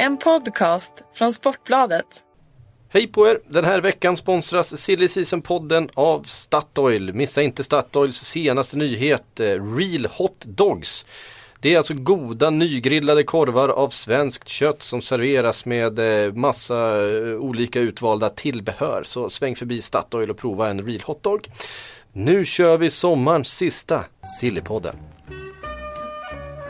En podcast från Sportbladet. Hej på er! Den här veckan sponsras Silly Season-podden av Statoil. Missa inte Statoils senaste nyhet, eh, Real Hot Dogs. Det är alltså goda nygrillade korvar av svenskt kött som serveras med eh, massa eh, olika utvalda tillbehör. Så sväng förbi Statoil och prova en Real Hot Dog. Nu kör vi sommarens sista Sillypodden.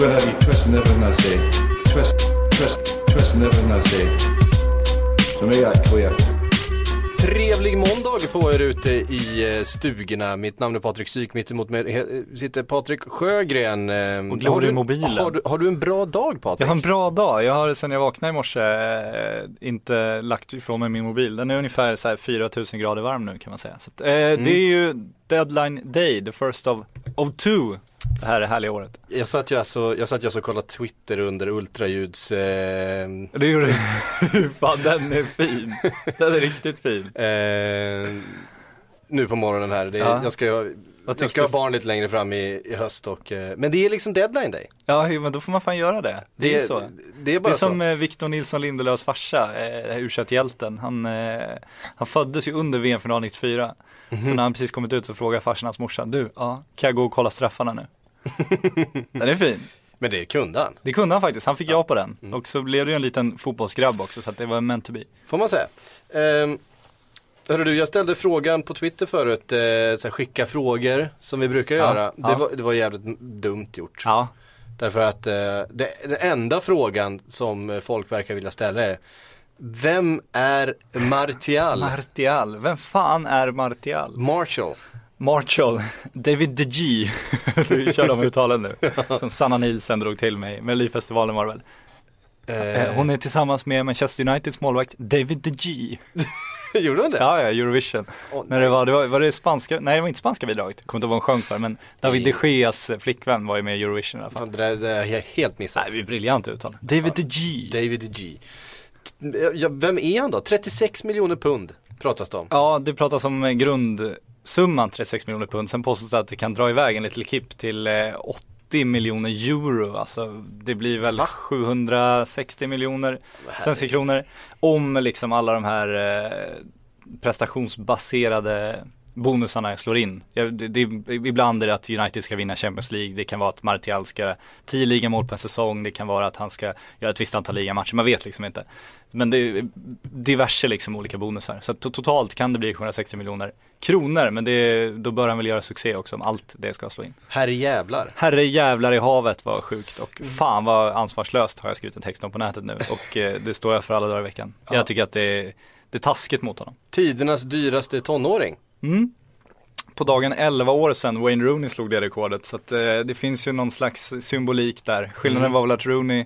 To have you twisting everything I say. Twist, twist, twisting everything I say. So make that clear. Trevlig måndag på er ute i eh, stugorna. Mitt namn är Patrik Syk, mitt emot mig he- sitter Patrik Sjögren. eh, Och glor har du, i mobilen. Har du, har du en bra dag Patrik? Jag har en bra dag. Jag har sen jag vaknade i morse eh, inte lagt ifrån mig min mobil. Den är ungefär så här 4000 grader varm nu kan man säga. Så att, eh, Mm. Det är ju deadline day, the first of, of two. Det här är härliga året. Jag satt ju alltså, jag satt ju alltså och kollade Twitter under ultraljuds... Eh, Det gjorde Fan den är fin. Den är riktigt fin. eh, nu på morgonen här. Det, Ja. Jag ska, jag ska ha barn lite längre fram i, i höst och, eh, men det är liksom deadline day. Ja men då får man fan göra det. Det, är ju så. Det är Det bara är som så. eh, Victor Nilsson Lindelöfs farsa, eh, u hjälten Han, eh, han föddes ju under VM-finalen 94. Mhm. Så när han precis kommit ut så frågar farsan hans morsa, du, ja, kan jag gå och kolla straffarna nu? den är fin. Men det kunde han, Det kunde han faktiskt, han fick ja på den. Mm. Och så blev det ju en liten fotbollsgrabb också så att det var meant to be. får man säga. Eh, hörru du, jag ställde frågan på Twitter förut, eh, här, skicka frågor som vi brukar Ja, göra. ja. Det, var, det var jävligt dumt gjort. Ja, Därför att eh, det, den enda frågan som eh, folk verkar vilja ställa är Vem är Martial? Martial, vem fan är Martial? Marshall. Marshall, David DeGee, vi kör de uttalen nu. Som Sanna Nielsen drog till mig, Melodifestivalen var det väl. Eh, Hon är tillsammans med Manchester Uniteds målvakt David DeGee. Gjorde hon det? Ja, ja, Eurovision. Åh, När det var, det var, var det spanska, nej det var inte spanska bidraget, jag kommer inte ihåg vad hon sjöng för, men David de Geas flickvän var ju med i Eurovision i alla fall. Det där, det har jag helt missat. Nej, det är briljant uttal. David de Gee. David G. Ja, vem är han då? 36 miljoner pund pratas det om. Ja, det pratas om grundsumman 36 miljoner pund, sen påstås det att det kan dra iväg en liten kipp till eh, 80 miljoner euro, alltså det blir väl 760 miljoner svenska kronor om liksom alla de här eh, prestationsbaserade bonusarna slår in. Ja, det, det, ibland är det att United ska vinna Champions League, det kan vara att Martial ska 10 ligamål per säsong, det kan vara att han ska göra ett visst antal ligamatcher, man vet liksom inte. Men det är diverse liksom olika bonusar. Så totalt kan det bli 760 miljoner kronor, men det, då bör han väl göra succé också om allt det ska slå in. Herre jävlar. Herre jävlar i havet var sjukt och fan vad ansvarslöst har jag skrivit en text om på nätet nu och eh, det står jag för alla dagar i veckan. Jag tycker att det är, det är taskigt mot honom. Tidernas dyraste tonåring. Mm. På dagen 11 år sedan Wayne Rooney slog det rekordet så att eh, det finns ju någon slags symbolik där. Skillnaden var väl att Rooney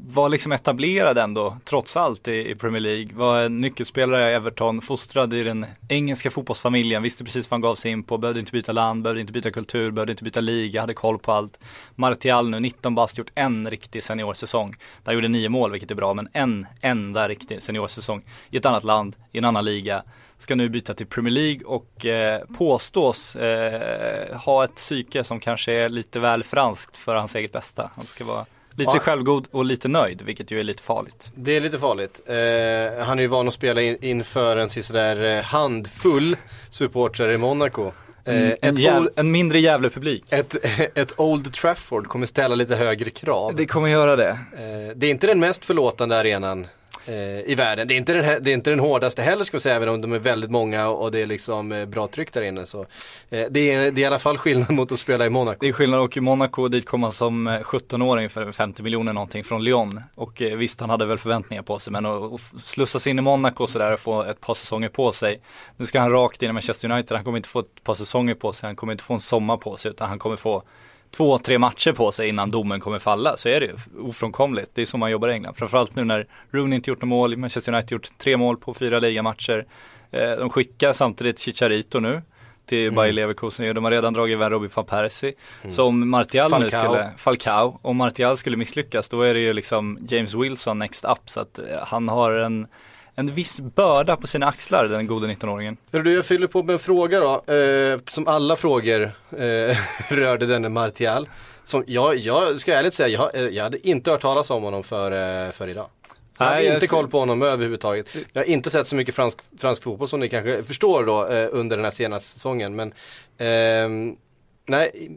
var liksom etablerad ändå, trots allt i, i Premier League. Var en nyckelspelare i Everton, fostrad i den engelska fotbollsfamiljen, visste precis vad han gav sig in på, behövde inte byta land, behövde inte byta kultur, behövde inte byta liga, hade koll på allt. Martial nu, 19 bast, gjort en riktig seniorsäsong. Där han gjorde nio mål, vilket är bra, men en enda riktig seniorsäsong i ett annat land, i en annan liga. Ska nu byta till Premier League och eh, påstås eh, ha ett psyke som kanske är lite väl franskt för hans eget bästa. Han ska vara lite Ja. självgod och lite nöjd, vilket ju är lite farligt. Det är lite farligt. Eh, han är ju van att spela in, inför en sådär eh, handfull supportrar i Monaco. Eh, en, ett, jäv, en mindre jävla publik. ett, ett Old Trafford kommer ställa lite högre krav. Det kommer göra det. Eh, det är inte den mest förlåtande arenan Eh, i världen. Det är, inte den, här- det är inte den hårdaste heller ska vi säga, även om de är väldigt många och det är liksom eh, bra tryck där inne. Så, eh, det, är, det är i alla fall skillnad mot att spela i Monaco. Det är skillnad och i Monaco dit kom han som eh, 17-åring för 50 miljoner någonting från Lyon. Och eh, visst han hade väl förväntningar på sig men att, att slussas in i Monaco sådär och få ett par säsonger på sig. Nu ska han rakt in i Manchester United, han kommer inte få ett par säsonger på sig, han kommer inte få en sommar på sig utan han kommer få två, tre matcher på sig innan domen kommer falla så är det ju ofrånkomligt. Det är så man jobbar i England. Framförallt nu när Rooney inte gjort några mål, Manchester United gjort tre mål på fyra ligamatcher. Eh, de skickar samtidigt Chicharito nu till Mm. Bayer Leverkusen. De har redan dragit iväg Robin van Persie. Så om Martial nu Falcao. skulle, Falcao, om Martial skulle misslyckas då är det ju liksom James Wilson next up. Så att eh, han har en, en viss börda på sina axlar den gode 19-åringen. Hörru du, jag fyller på med en fråga då, eh, eftersom alla frågor eh, rörde denne Martial. Som jag, jag ska ärligt säga, jag, eh, jag hade inte hört talas om honom för, eh, för idag. Jag har inte koll på honom överhuvudtaget. Jag har inte sett så mycket fransk, fransk fotboll som ni kanske förstår då eh, under den här senaste säsongen. Men ehm, nej,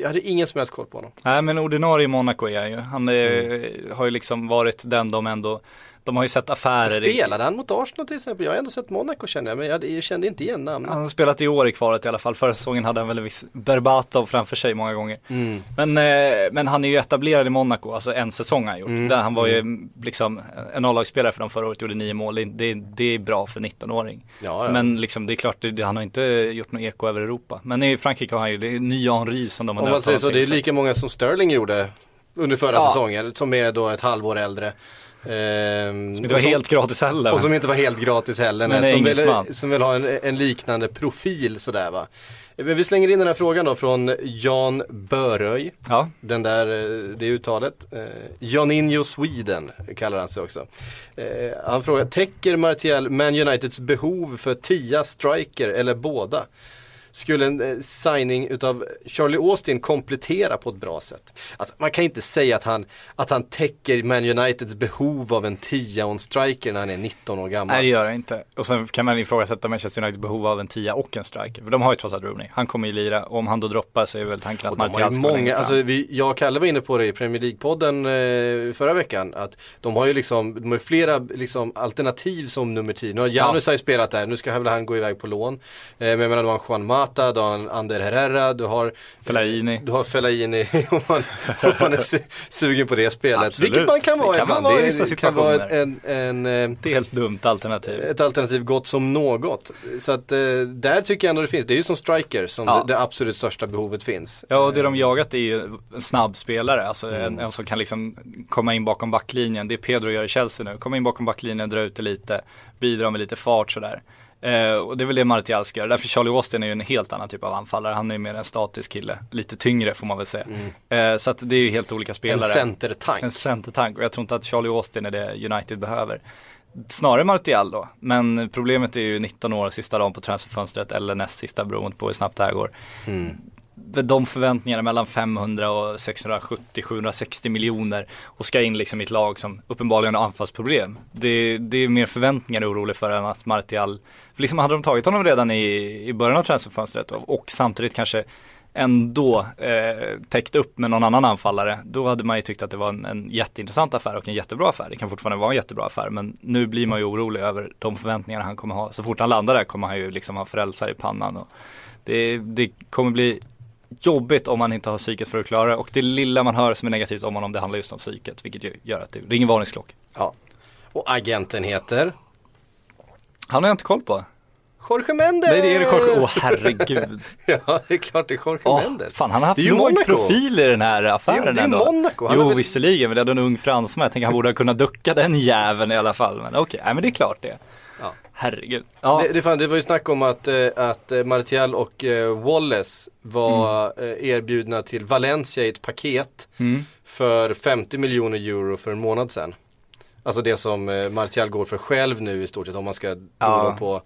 jag hade ingen som helst koll på honom. Nej men ordinarie Monaco är han ju. Han är, Mm. har ju liksom varit den de ändå, de har ju sett affärer i. Spelade han mot Arsenal till exempel? Jag har ändå sett Monaco känner jag, men jag, kände inte igen namnet. Han har spelat i år i kvalet i alla fall. Förra säsongen hade han väl en viss Berbatov framför sig många gånger. Mm. Men, eh, men han är ju etablerad i Monaco, alltså en säsong har han gjort. Mm. Där han var ju liksom en A-lagsspelare för dem förra året, gjorde nio mål. Det, det, är bra för 19-åring. Ja, ja. Men liksom det är klart, det, han har inte gjort något eko över Europa. Men i Frankrike har han ju, det är nya Henry som de har Om man säger så, det är lika många som Sterling gjorde under förra Ja. säsongen, som är då ett halvår äldre. Ehm, Det var och som- helt gratis heller. Och som inte var helt gratis heller. Men nej, som, vill, som vill ha en, en liknande profil sådär va. Men vi slänger in den här frågan då från Jan Böröj. Ja. Den där, eh, det uttalet. Eh, Janinho Sweden kallar han sig också. Eh, han frågar, täcker Martial Man Uniteds behov för tia striker eller båda? Skulle en eh, signing utav Charlie Austin komplettera på ett bra sätt? Alltså, man kan inte säga att han, att han täcker Man Uniteds behov av en tia och en striker när han är 19 år gammal. Nej det gör jag inte. Och sen kan man ifrågasätta Manchester Uniteds behov av en tia och en striker. För de har ju trots allt Rooney. Han kommer ju lira och om han då droppar så är väl tanken att de Martial ska många, alltså vi, jag och Kalle var inne på det i Premier League-podden eh, förra veckan. Att de har ju liksom, de har flera liksom, alternativ som nummer 10. Nu har Janus har ju spelat där, nu ska väl han gå iväg på lån. Eh, men jag menar du har Juan Mata, du har en Ander Herrera, du har Fellaini. Du har Fellaini om man, om man är su- sugen på det spelet. Absolut. Vilket man kan Det vara kan man ibland. vara det kan vara situationer. en, en, eh, Det är helt dumt alternativ. ett alternativ gott som något. Så att eh, där tycker jag ändå det finns. Det är ju som striker som Ja. det, det absolut största behovet finns. Ja och det de jagat är ju en snabb spelare, alltså Mm. en, en som kan liksom komma in bakom backlinjen. Det är Pedro gör i Chelsea nu, komma in bakom backlinjen, dra ut det lite, bidra med lite fart sådär. Eh, och det är väl det Martial ska göra, därför Charlie Austin är ju en helt annan typ av anfallare, han är ju mer en statisk kille, lite tyngre får man väl säga. Eh, så att det är ju helt olika Mm. En spelare. centertank. En centertank och jag tror inte att Charlie Austin är det United behöver. Snarare Martial då, men problemet är ju 19 år, sista dagen på transferfönstret eller näst sista beroende på hur snabbt det här går. De förväntningarna mellan 500 och 670-760 miljoner och ska in liksom i ett lag som uppenbarligen har anfallsproblem. Det, det är mer förväntningar jag är orolig för än att Martial, för liksom hade de tagit honom redan i, i början av transferfönstret och, och samtidigt kanske ändå eh, täckt upp med någon annan anfallare, då hade man ju tyckt att det var en, en jätteintressant affär och en jättebra affär. Det kan fortfarande vara en jättebra affär, men nu blir man ju orolig över de förväntningar han kommer ha. Så fort han landar där kommer han ju liksom ha frälsare i pannan. Och det, det kommer bli jobbigt om man inte har psyket för att klara det. Och det lilla man hör som är negativt om honom, det handlar just om psyket, vilket ju gör att det ringer varningsklockor. Ja. Och agenten heter? Han har jag inte koll på. Jorge Mendes! Nej det är Jorge, åh herregud. Ja, det är klart det är Jorge Åh, Mendes. fan han har haft ju låg profil i den här affären Jo, det är ändå. Monaco. Han Jo väl- visserligen, men det är ändå en ung fransman. Jag tänker han borde ha kunnat ducka den jäveln i alla fall. Men okej, nej men det är klart det. Ja. Herregud. Ja, Det, det, fan, det var ju snack om att, eh, att eh, Martial och eh, Wallace var Mm. eh, erbjudna till Valencia i ett paket för 50 miljoner euro för en månad sedan. Alltså det som eh, Martial går för själv nu i stort sett om man ska tro Ja. på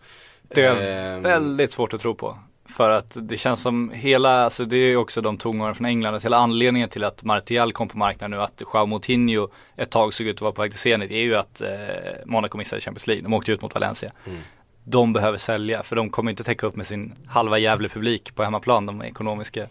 det är ehm, väldigt svårt att tro på. För att det känns som hela, alltså det är också de tongångarna från England, att hela anledningen till att Martial kom på marknaden nu, att Joao Moutinho ett tag såg ut att vara på väg till Zenit, är ju att eh, Monaco missade Champions League. De åkte ut mot Valencia. De behöver sälja, för de kommer inte täcka upp med sin halva jävla publik på hemmaplan, de ekonomiska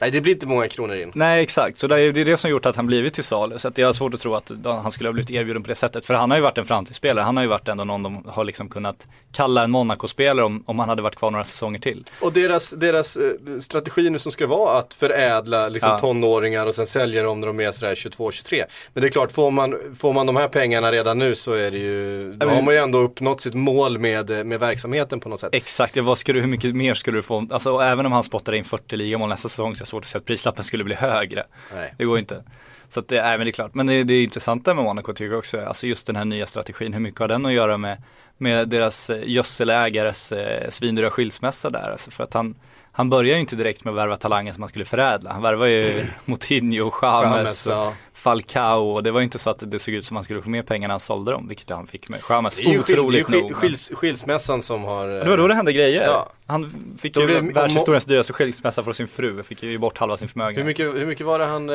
Nej det blir inte många kronor in. Nej exakt, så det är det som gjort att han blivit till salu. Så att jag har svårt att tro att han skulle ha blivit erbjuden på det sättet. För han har ju varit en framtidsspelare, han har ju varit ändå någon de har liksom kunnat kalla en Monaco-spelare om, om han hade varit kvar några säsonger till. Och deras, deras eh, strategi nu som ska vara att förädla liksom, Ja. tonåringar och sen sälja dem när de är sådär 22-23. Men det är klart, får man, får man de här pengarna redan nu så är det ju, då har man ju ändå uppnått sitt mål med, med verksamheten på något sätt. Exakt, ja, vad du, hur mycket mer skulle du få? Alltså även om han spottar in 40 ligamål nästa säsong så svårt att se att prislappen skulle bli högre. Nej. Det går inte. Så att det, nej, men det är klart. Men det, det är intressanta med Monaco tycker jag också, alltså just den här nya strategin, hur mycket har den att göra med, med deras eh, gödselägares eh, svindyra skilsmässa där? Alltså för att han, han börjar ju inte direkt med att värva talanger som han skulle förädla. Han värvar ju Moutinho, James, ja. Falcao och det var ju inte så att det såg ut som att han skulle få mer pengar när han sålde dem, vilket han fick med James. Det är ju skil, det är Otroligt nog. skils, skilsmässan som har... det var då det hände grejer. Ja. Han fick Då ju världshistoriens dyraste skilsmässa från sin fru, fick ju bort halva sin Hur förmögenhet. mycket, hur mycket var det han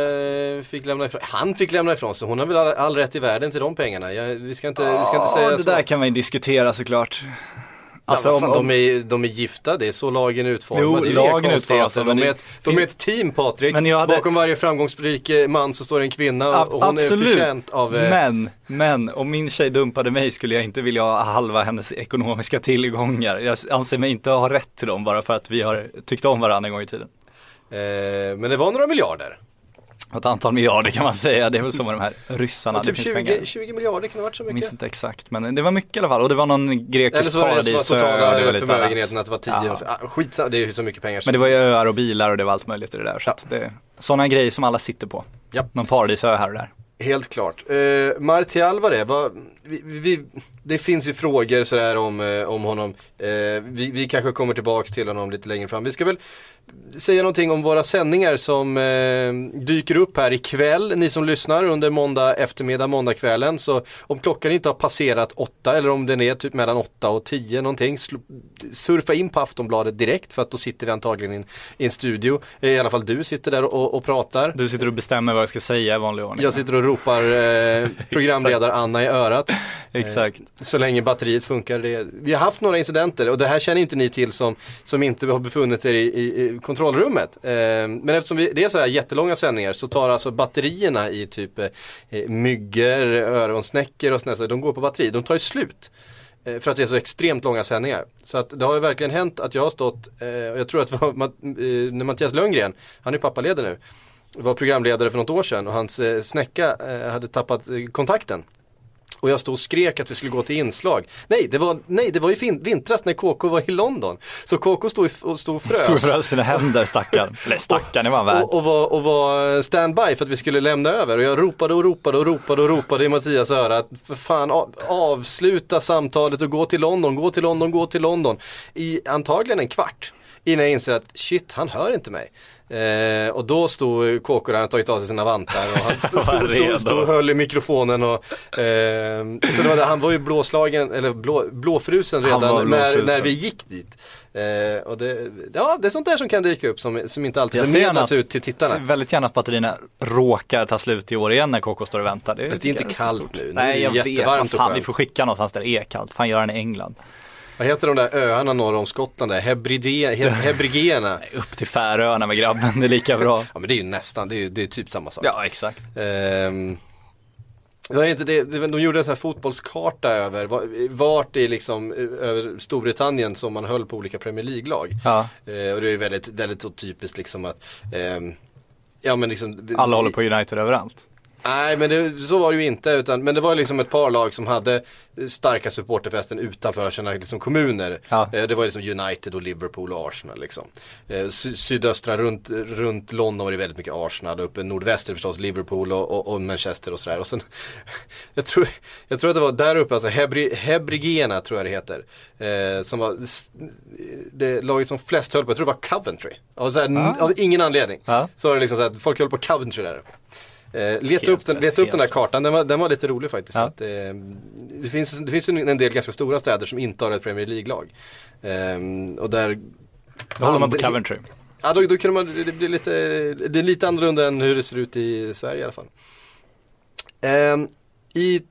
eh, fick lämna ifrån Han fick lämna ifrån sig, hon har väl all, all rätt i världen till de pengarna. Jag, vi, ska inte, vi ska inte säga det så. där kan man ju diskutera såklart. Alltså, fan, om, de, är, de är gifta, det är så lagen är utformad. Jo, det är lagen är konstigheter. utformad, men De är ett, de är ett team Patrik. Men jag hade- Bakom varje framgångsrik eh, man så står en kvinna Ab- och hon är absolut. förtjänt av... Eh, Men, men om min tjej dumpade mig skulle jag inte vilja ha halva hennes ekonomiska tillgångar. Jag anser mig inte ha rätt till dem bara för att vi har tyckt om varandra en gång i tiden. eh, men det var några miljarder. Ett antal miljarder kan man säga, det är väl som med de här ryssarna. typ det finns 20, pengar. 20 miljarder kan det ha varit så Jag minns mycket. inte exakt, men det var mycket i alla fall. Och det var någon Eller grekisk så var det paradis. så var ö, det totala lite förmögenheten att det var 10. Ja. Ah, skitsamma, det är ju så mycket pengar. så- Men det var ju öar och bilar och det var allt möjligt i det där. Så att det, sådana grejer som alla sitter på. Ja. Någon paradisö här och där. Helt klart. Uh, Martial var det, vad, vi, vi, det finns ju frågor sådär om, eh, om honom. Eh, vi, vi kanske kommer tillbaks till honom lite längre fram. Vi ska väl säga någonting om våra sändningar som eh, dyker upp här ikväll. Ni som lyssnar under måndag eftermiddag, måndagskvällen. Så om klockan inte har passerat åtta eller om den är typ mellan åtta och tio någonting. Surfa in på Aftonbladet direkt för att då sitter vi antagligen i en, i en studio. Eh, I alla fall du sitter där och, och pratar. Du sitter och bestämmer vad jag ska säga i vanlig ordning. Jag sitter och ropar eh, programledare Anna i örat. Exakt. Så länge batteriet funkar. Det. Vi har haft några incidenter och det här känner inte ni till som, som inte har befunnit er i, i kontrollrummet. Eh, men eftersom vi, det är så här jättelånga sändningar så tar alltså batterierna i typ eh, myggor, öronsnäckor och sådär, så de går på batteri. De tar ju slut. Eh, för att det är så extremt långa sändningar. Så att det har ju verkligen hänt att jag har stått, eh, och jag tror att det var Matt- eh, när Mattias Lundgren, han är pappaledig nu, var programledare för något år sedan och hans eh, snäcka eh, hade tappat eh, kontakten. Och jag stod och skrek att vi skulle gå till inslag. Nej, det var, nej, det var ju fin- vintras när KK var i London. Så KK stod, i, och stod och frös. Stod för sina händer stackarn. Eller stackarn, det var han värd. Och, och, var, och var standby för att vi skulle lämna över och jag ropade och ropade och ropade och ropade i Mattias öra att för fan av, avsluta samtalet och gå till London, gå till London, gå till London. I antagligen en kvart innan jag inser att shit, han hör inte mig. Eh, och då stod KK där, han hade tagit av sig sina vantar och han stod, stod, stod, stod och höll i mikrofonen och eh, Så det var det, han var ju blåslagen, eller blå, blåfrusen redan när, blåfrusen. när vi gick dit. Eh, och det, ja, det är sånt där som kan dyka upp som, som inte alltid Jag förmedlas att- ut till tittarna. ser väldigt gärna att batterierna råkar ta slut i år igen när KK står och väntar. Det, det är inte jag kallt nu. Nu Nej, jag vet. fan, vi får skicka någonstans där det är kallt. Fan, gör han i England. Vad heter de där öarna norr om Skottland där? Hebride, He- Hebrigerna. Upp till Färöarna med grabben, det är lika bra. Ja men det är ju nästan, det är, det är typ samma sak. Ja, exakt. Ehm, var inte det, de gjorde en sån här fotbollskarta över va- vart i liksom över Storbritannien som man höll på olika Premier League-lag. Ja. Eh, och det är ju väldigt, väldigt så typiskt liksom att ehm, Ja men liksom Alla håller på United överallt. Nej men det, så var det ju inte utan, men det var liksom ett par lag som hade starka supporterfästen utanför sina liksom, kommuner. Ja. Eh, Det var liksom United och Liverpool och Arsenal liksom. Eh, sy- Sydöstra runt, runt London var det väldigt mycket Arsenal uppe nordväster förstås Liverpool och, och, och Manchester och sådär. Och sen, jag, tror, jag tror att det var där uppe, alltså Hebri, Hebrigena tror jag det heter. Eh, som var det laget som flest höll på, jag tror det var Coventry. Av, så här, av ingen anledning. Ja. Så var det liksom så att folk höll på Coventry där uppe. Eh, leta upp, den, leta upp den helt kartan, den var, den var lite rolig faktiskt. Ja. Att, eh, det, finns, det finns en del ganska stora städer som inte har ett Premier League-lag. Eh, och där Då håller man på Coventry. Ja då, då kunde man, det blir lite, det är lite annorlunda än hur det ser ut i Sverige i alla fall. Ehm, I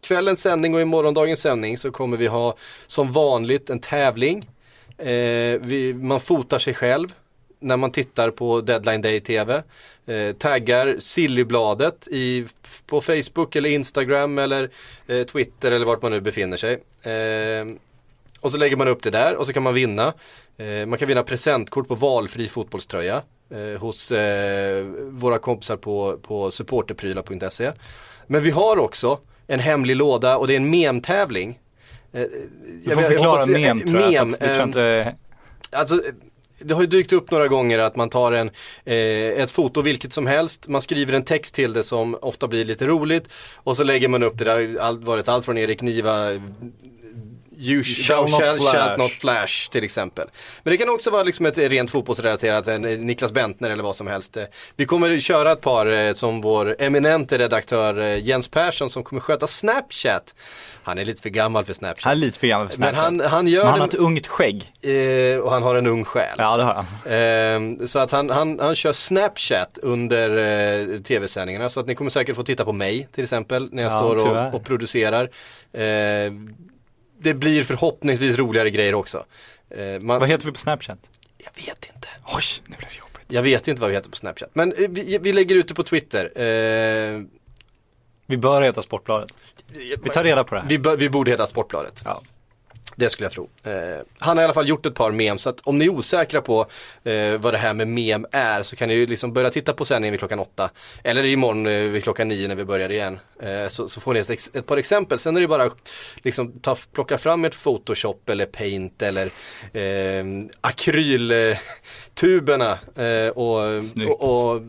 kvällens sändning och i morgondagens sändning så kommer vi ha som vanligt en tävling. Eh, vi, man fotar sig själv när man tittar på Deadline Day TV. Eh, taggar Sillybladet i, på Facebook eller Instagram eller eh, Twitter eller vart man nu befinner sig. Eh, och så lägger man upp det där och så kan man vinna. Eh, man kan vinna presentkort på valfri fotbollströja eh, hos eh, våra kompisar på, på supporterprylar.se. Men vi har också en hemlig låda och det är en memtävling. Du får förklara mem tror jag. att Det tror jag inte, Alltså, det har ju dykt upp några gånger att man tar en, eh, ett foto vilket som helst, man skriver en text till det som ofta blir lite roligt och så lägger man upp det där, allt, varit allt från Erik Niva You shall, not shall, flash. shall not flash till exempel. Men det kan också vara liksom ett rent fotbollsrelaterat, en eh, Niklas Bentner eller vad som helst. Eh, Vi kommer köra ett par eh, som vår eminente redaktör eh, Jens Persson som kommer sköta Snapchat. Han är lite för gammal för Snapchat. Han är lite för gammal för Men Snapchat. han, han gör Men han har ett ungt skägg. Eh, och han har en ung själ. Ja, det har han. Ehm, så att han, han, han kör Snapchat under eh, tv-sändningarna. Så att ni kommer säkert få titta på mig till exempel när jag Ja, står och, och producerar. Ehm, det blir förhoppningsvis roligare grejer också. Ehm, man, Vad heter vi på Snapchat? Jag vet inte. Oj, nu blir det jobbigt. Jag vet inte vad vi heter på Snapchat. Men eh, vi, vi lägger ut det på Twitter. Vi bör heta Sportbladet. Vi tar reda på det här. vi, bör- vi borde heta Sportbladet. Ja. Det skulle jag tro. Eh, han har i alla fall gjort ett par memes, så att om ni är osäkra på eh, vad det här med mem är så kan ni ju liksom börja titta på sändningen vid klockan åtta. Eller imorgon eh, vid klockan nio när vi börjar igen. Eh, så, så får ni ett, ex- ett par exempel. Sen är det bara liksom ta, plocka fram ett photoshop eller paint eller eh, akryltuberna eh, och, Snyggt. och, och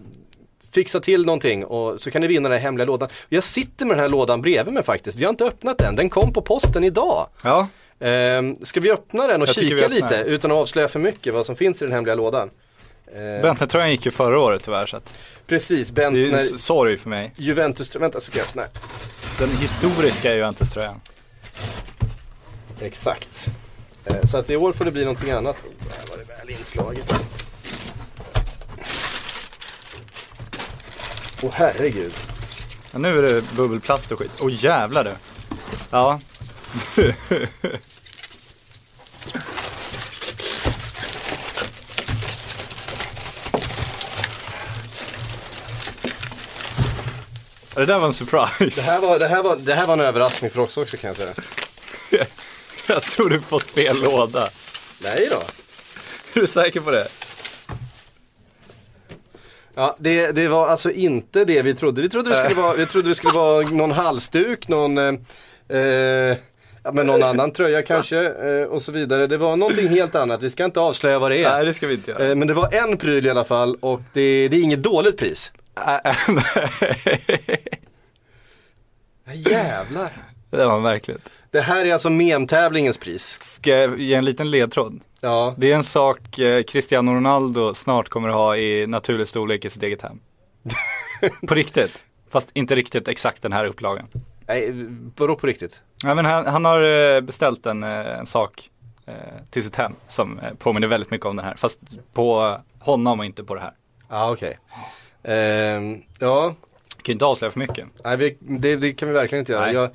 fixa till någonting och så kan ni vinna den här hemliga lådan. Jag sitter med den här lådan bredvid mig faktiskt. Vi har inte öppnat den. Den kom på posten idag. Ja. Ehm, ska vi öppna den och Jag kika lite utan att avslöja för mycket vad som finns i den hemliga lådan? Ehm, Bentner-tröjan gick ju förra året tyvärr så att precis, det är ju Bentner, sorg för mig. Juventus, vänta så ska jag öppna. Den historiska Juventus-tröjan. Exakt. Ehm, så att i år får det bli någonting annat. Där var det väl inslaget. Åh herregud. Ja, nu är det bubbelplast och skit. Åh jävlar du. Ja. Ja, Det där var en surprise. Det här, var, det, här var, det här var en överraskning för oss också kan jag säga. Jag tror du fått fel låda. Nej då. Är du säker på det? Ja, det, det var alltså inte det vi trodde. Vi trodde det skulle vara, vi trodde det skulle vara någon halsduk, någon, eh, eh, ja, men någon annan tröja kanske eh, och så vidare. Det var någonting helt annat. Vi ska inte avslöja vad det är. Nej, det ska vi inte göra. Eh, men det var en pryl i alla fall och det, det är inget dåligt pris. Ja, jävlar. det var verkligen. Det här är alltså memtävlingens pris. Ska jag ge en liten ledtråd? Ja, Det är en sak eh, Cristiano Ronaldo snart kommer ha i naturlig storlek i sitt eget hem. på riktigt. Fast inte riktigt exakt den här upplagan. nej, vadå på riktigt? Ja, men han, han har eh, beställt en, eh, en sak eh, till sitt hem som eh, påminner väldigt mycket om den här. Fast på honom och inte på det här. Ja, okej. Ehm, ja, kan inte avslöja för mycket. nej, vi, det, det kan vi verkligen inte göra.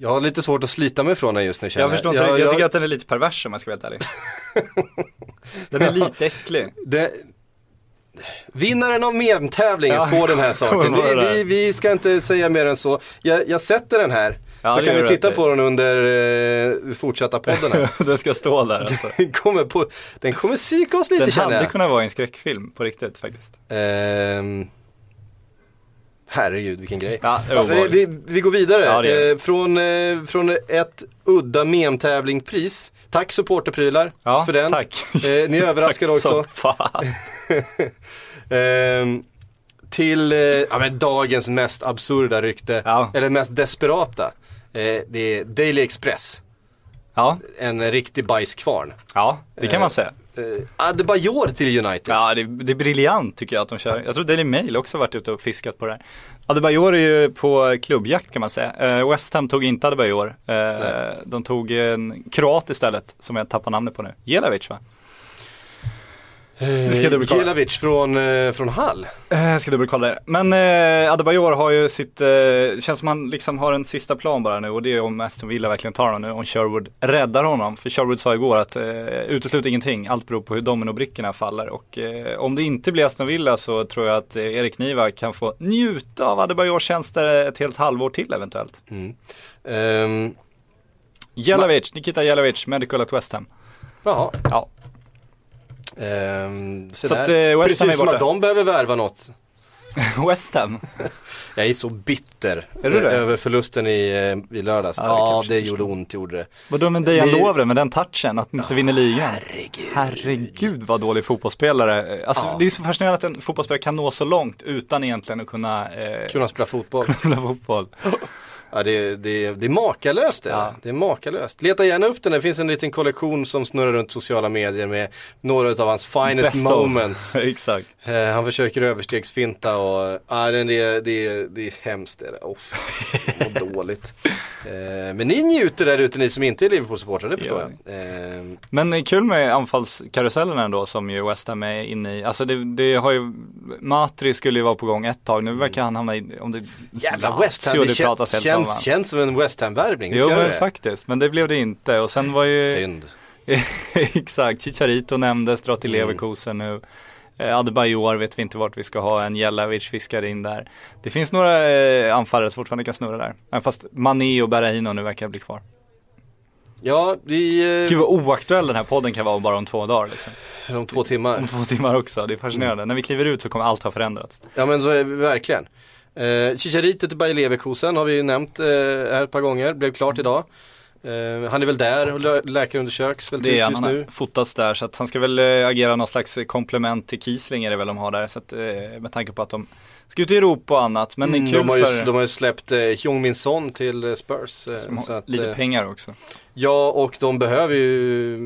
Jag, jag har lite svårt att slita mig från den just nu känner Jag förstår inte, jag, jag, tycker att den är lite pervers om jag ska vara helt ärlig. den är lite äcklig. Det, vinnaren av memtävlingen Ja, får den här saken. Vi, vi, vi ska inte säga mer än så. Jag, jag sätter den här. Ja, så kan vi titta på den under eh, fortsatta podden här. den ska stå där alltså. Den kommer, på, den kommer psyka oss lite Den känner hade jag. kunnat vara en skräckfilm på riktigt faktiskt. Ehm, herregud vilken grej. Ja, obehagligt. vi, vi går vidare. Ja. Eh, från, eh, från ett udda memtävlingpris. Tack supporterprylar Ja, för den. tack. Eh, ni överraskar Tack också. Ehm, till ja, men dagens mest absurda rykte, eller mest desperata. Det är Daily Express, Ja, en riktig bajskvarn. ja det kan man säga. Eh, Adebayor till United. Ja, det, det är briljant tycker jag att de kör. Jag tror Daily Mail också varit ute och fiskat på det här. Adebayor är ju på klubbjakt kan man säga. Eh, West Ham tog inte Adebayor. Eh, de tog en kroat istället, som jag tappar namnet på nu. Jelavic va? Ska jag dubbelkolla. Gilavic från, eh, från Hall. Eh, Jag ska dubbelkolla det. Men eh, Adebayor har ju sitt, eh, känns som han liksom har en sista plan bara nu och det är om Aston Villa verkligen tar honom nu, om Sherwood räddar honom. För Sherwood sa igår att eh, uteslut ingenting, allt beror på hur dominobrickorna faller. Och eh, om det inte blir Aston Villa så tror jag att eh, Erik Niva kan få njuta av Adebayors tjänster ett helt halvår till eventuellt. Ehm, Jelavic, Nikita Jelavic, Medical at West Ham. jaha. Ja, Ehm, så att, eh, West Ham Precis som att de behöver värva något. West Ham. Jag är så bitter Är du det? över förlusten i, eh, i lördags. Ja, det Ja, det jag gjorde ont, gjorde det. Vadå med Dejan Ni- Lovren med den touchen, att inte vinna ligan? Herregud. Herregud vad dålig fotbollsspelare. Alltså Ja. det är så fascinerande att en fotbollsspelare kan nå så långt utan egentligen att kunna eh, Kunna spela fotboll. spela fotboll. Ja, det, det, det är makalöst det, Ja. det är makalöst. Leta gärna upp den, det finns en liten kollektion som snurrar runt sociala medier med några av hans finest Best moments. Exakt. Eh, han försöker överstegsfinta och ja, det, det, det, det är hemskt. Det det. Oh, vad dåligt. Eh, men ni njuter där ute ni som inte är Liverpool-supportrar, det förstår Ja. jag. Eh, Men det är kul med anfallskarusellen ändå som ju West Ham är inne i. Alltså det, det har ju, Matri skulle ju vara på gång ett tag, nu verkar han hamna i, om det jävla West Ham, Lazio det pratas helt känns, känns som en West Ham-värvning. Jo men det? faktiskt, men det blev det inte och sen var ju Synd. Exakt, Chicharito nämndes, drar till Mm. Leverkusen nu. Eh, Adebayor vet vi inte vart vi ska ha, en Jelavic fiskar in där. Det finns några eh, anfallare som fortfarande kan snurra där. Även fast Mané och Berahino nu verkar bli kvar. Ja, vi, eh, Gud vad oaktuell den här podden kan vara bara om två dagar liksom. om två timmar. Om två timmar också, det är fascinerande. När vi kliver ut så kommer allt ha förändrats. Ja men så är det verkligen. Eh, Chicharito till Bayer Leverkusen har vi ju nämnt eh, här ett par gånger, blev klart idag. Eh, han är väl där och lä- läkarundersöks väl Det är just han nu. har fotats där så att han ska väl eh, agera någon slags komplement till Kiesling är det väl de har där. Så att, eh, med tanke på att de ska ut i Europa och annat. Men Mm, kul de, har ju, för de har ju släppt eh, Hyung Min Son till eh, Spurs. Eh, som har så att, lite eh, pengar också. Ja och de behöver ju,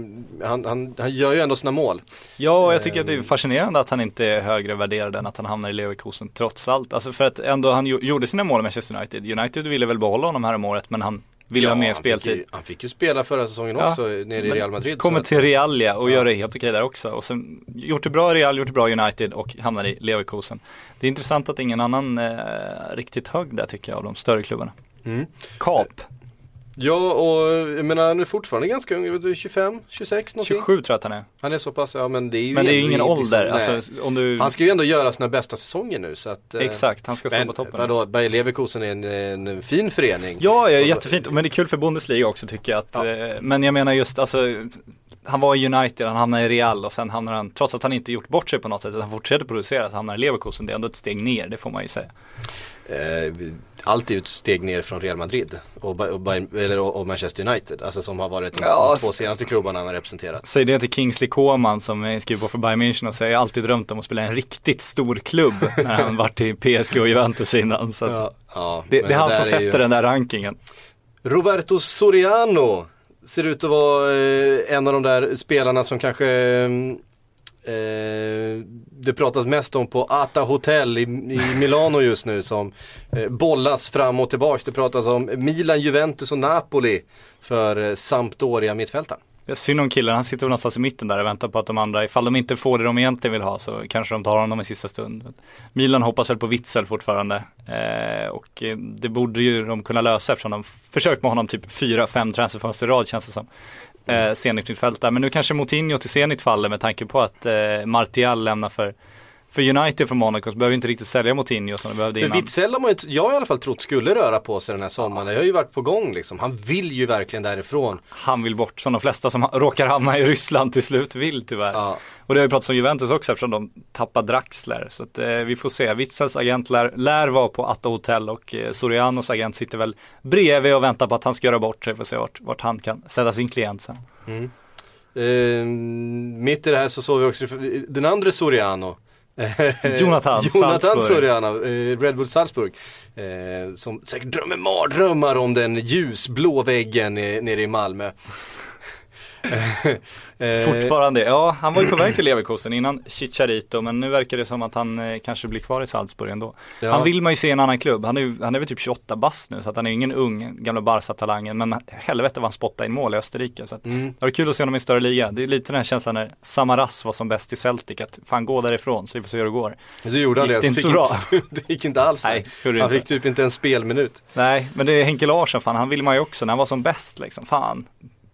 han, han, han gör ju ändå sina mål. Ja, och jag tycker att det är Ehm. fascinerande att han inte är högre värderad än att han hamnar i Leverkusen trots allt. Alltså för att ändå han gjo- gjorde sina mål i Manchester United. United ville väl behålla honom här om året men han ville ha mer speltid. Fick ju, han fick ju spela förra säsongen Ja, också nere i Real Madrid. Kommer till Realia och Ja. gör det helt okej där också. Och sen gjort det bra i Real, gjort det bra i United och hamnar i Leverkusen. Det är intressant att ingen annan eh, riktigt hög där tycker jag av de större klubbarna. Mm. Kap, Ja och jag menar han är fortfarande ganska ung, jag vet inte, 25, 26 någonting. 27 tror jag att han är. Han är så pass, ja men det är ju Men det är ju ingen liksom- ålder. nej. Alltså, om du... Han ska ju ändå göra sina bästa säsonger nu så att eh, Exakt, han ska stå Men på toppen. vadå, Bayer Leverkusen är en, en fin förening. Ja, ja, jättefint. Men det är kul för Bundesliga också tycker jag. Att, Ja. eh, men jag menar just, alltså, han var i United, han hamnade i Real och sen hamnar han, trots att han inte gjort bort sig på något sätt, utan han fortsätter producera, så hamnar han i Leverkusen. Det är ändå ett steg ner, det får man ju säga. Eh, allt är ju ett steg ner från Real Madrid och, och, eller, och, Manchester United. Alltså som har varit de, Ja, två senaste klubbarna han har representerat. Säg det till Kingsley Coman som skriver på för Bayern München och säger jag har alltid drömt om att spela i en riktigt stor klubb när han varit i PSG och Juventus innan. Så Ja, ja, det, det är han som sätter ju- den där rankingen. Roberto Soriano ser ut att vara eh, en av de där spelarna som kanske eh, det pratas mest om på Ata Hotel i, i Milano just nu som eh, bollas fram och tillbaks. Det pratas om Milan, Juventus och Napoli för eh, Sampdoria mittfältaren. Det är synd om killen, han sitter väl någonstans i mitten där och väntar på att de andra, ifall de inte får det de egentligen vill ha så kanske de tar honom i sista stund. Milan hoppas väl på Witzel fortfarande eh, och eh, det borde ju de kunna lösa eftersom de försökt med honom typ fyra, fem transferfönster i rad känns det som. Eh, Zenit mittfältare, men nu kanske Moutinho till Zenit faller med tanke på att eh, Martial lämnar för för United från Monaco så behöver inte riktigt sälja Moutinho som de behövde För innan. Witzel har man ju, jag har i alla fall trott skulle röra på sig den här sommaren. Det har ju varit på gång liksom. Han vill ju verkligen därifrån. Han vill bort, som de flesta som råkar hamna i Ryssland till slut vill tyvärr. Ja. Och det har ju pratats om Juventus också eftersom de tappar Draxler. Så att, eh, vi får se. Witzels agent lär, lär vara på Atta Hotel och eh, Sorianos agent sitter väl bredvid och väntar på att han ska göra bort sig för att se vart, vart han kan sätta sin klient sen. Eh, mitt i det här så såg vi också den andra Soriano. Jonathan, Jonathan Salzburg. Soriano, eh, Red Bull Salzburg. Eh, som säkert drömmer mardrömmar om den ljusblå väggen eh, nere i Malmö. Eh, Fortfarande, ja han var ju på väg till Leverkusen innan Chicharito men nu verkar det som att han eh, kanske blir kvar i Salzburg ändå. Ja. Han vill man ju se i en annan klubb, han är, han är väl typ 28 bast nu så att han är ingen ung gamla Barca-talangen men helvete vad han spottade in mål i Österrike. Så att, Mm. Det var kul att se honom i en större liga. Det är lite den här känslan när Samaras var som bäst i Celtic att fan gå därifrån så vi får se hur det går. Så gjorde han Gick det, det inte så bra? Inte, det gick inte alls. Nej, han inte. fick typ inte en spelminut. Nej men det är Henke Larsson fan, han vill man ju också när han var som bäst liksom. Fan,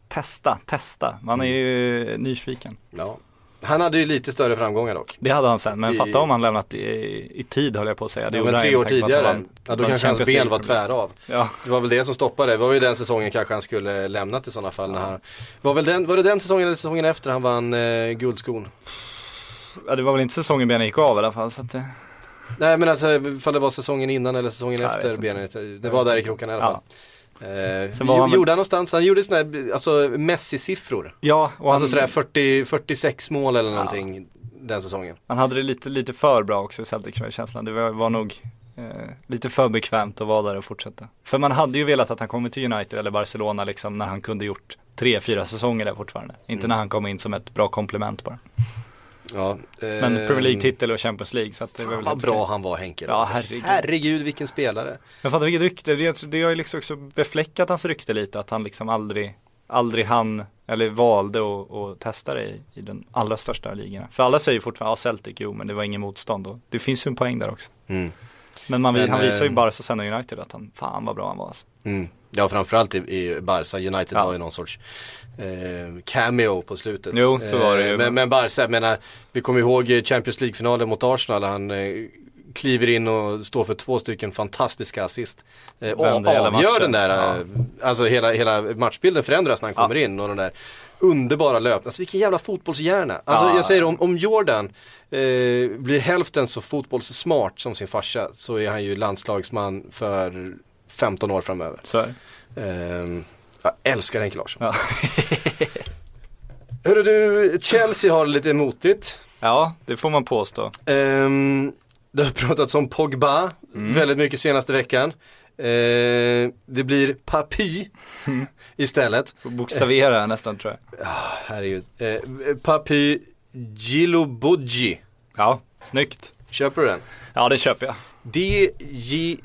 testa, testa. Man är ju nyfiken. Ja. Han hade ju lite större framgångar dock. Det hade han sen, men I- fatta om han lämnat i, i tid höll jag på att säga. Det Ja, men tre år tidigare, han ja, då kanske hans ben var League. tvära av. Ja, Det var väl det som stoppade. Det var ju den säsongen kanske han skulle lämnat i sådana fall. När han, var, väl den, var det den säsongen eller säsongen efter han vann eh, guldskon? ja, det var väl inte säsongen benen gick av i alla fall. Så att det... Nej men alltså ifall det var säsongen innan eller säsongen Jag efter benet. Det var där i krokarna i alla fall. Eh, Sen var han gjorde han någonstans, han gjorde sådana här, alltså Messi-siffror. Ja, och han, Alltså sådär 40, 46 mål eller någonting den säsongen. han hade det lite, lite för bra också Celtic var känslan. Det var, var nog eh, lite för bekvämt att vara där och fortsätta. För man hade ju velat att han kommer till United eller Barcelona liksom när han kunde gjort tre, fyra säsonger där fortfarande. Inte Mm. när han kom in som ett bra komplement bara. Ja, Men eh, Premier League-titel och Champions League så att det var väl Vad bra okej. han var Henke. Ja, alltså. herregud. herregud vilken spelare. Men fattar vilket rykte, det, det har ju liksom också befläckat hans rykte lite att han liksom aldrig, aldrig han eller valde att, att testa det i, i den allra största ligorna. För alla säger fortfarande, ja Celtic, jo men det var ingen motstånd och det finns ju en poäng där också. Mm. Men, man, Men, han visar ju eh, bara sen och United att han, fan vad bra han var alltså. Mm. Ja framförallt i, i Barca, United Ja. var ju någon sorts eh, cameo på slutet. Jo, så var det ju. Eh, men, men Barca, jag menar, vi kommer ihåg Champions League-finalen mot Arsenal, han eh, kliver in och står för två stycken fantastiska assist. Eh, och avgör den där, Ja. eh, alltså hela, hela matchbilden förändras när han kommer in och den där underbara löp. Alltså vilken jävla fotbollshjärna. Alltså Ja. jag säger om, om Jordan eh, blir hälften så fotbollssmart som sin farsa så är han ju landslagsman för 15 år framöver. Så. Ehm, jag älskar Henke Larsson. Ja. Hörru du, Chelsea har lite motigt. ja, det får man påstå. Um, det har pratats om Pogba Mm. väldigt mycket senaste veckan. Ehm, det blir Papy Mm. istället. Bokstavera nästan tror jag. Herregud. Uh, Papy Gilobodji. Ja, snyggt. Köper du den? Ja, det köper jag. D-J-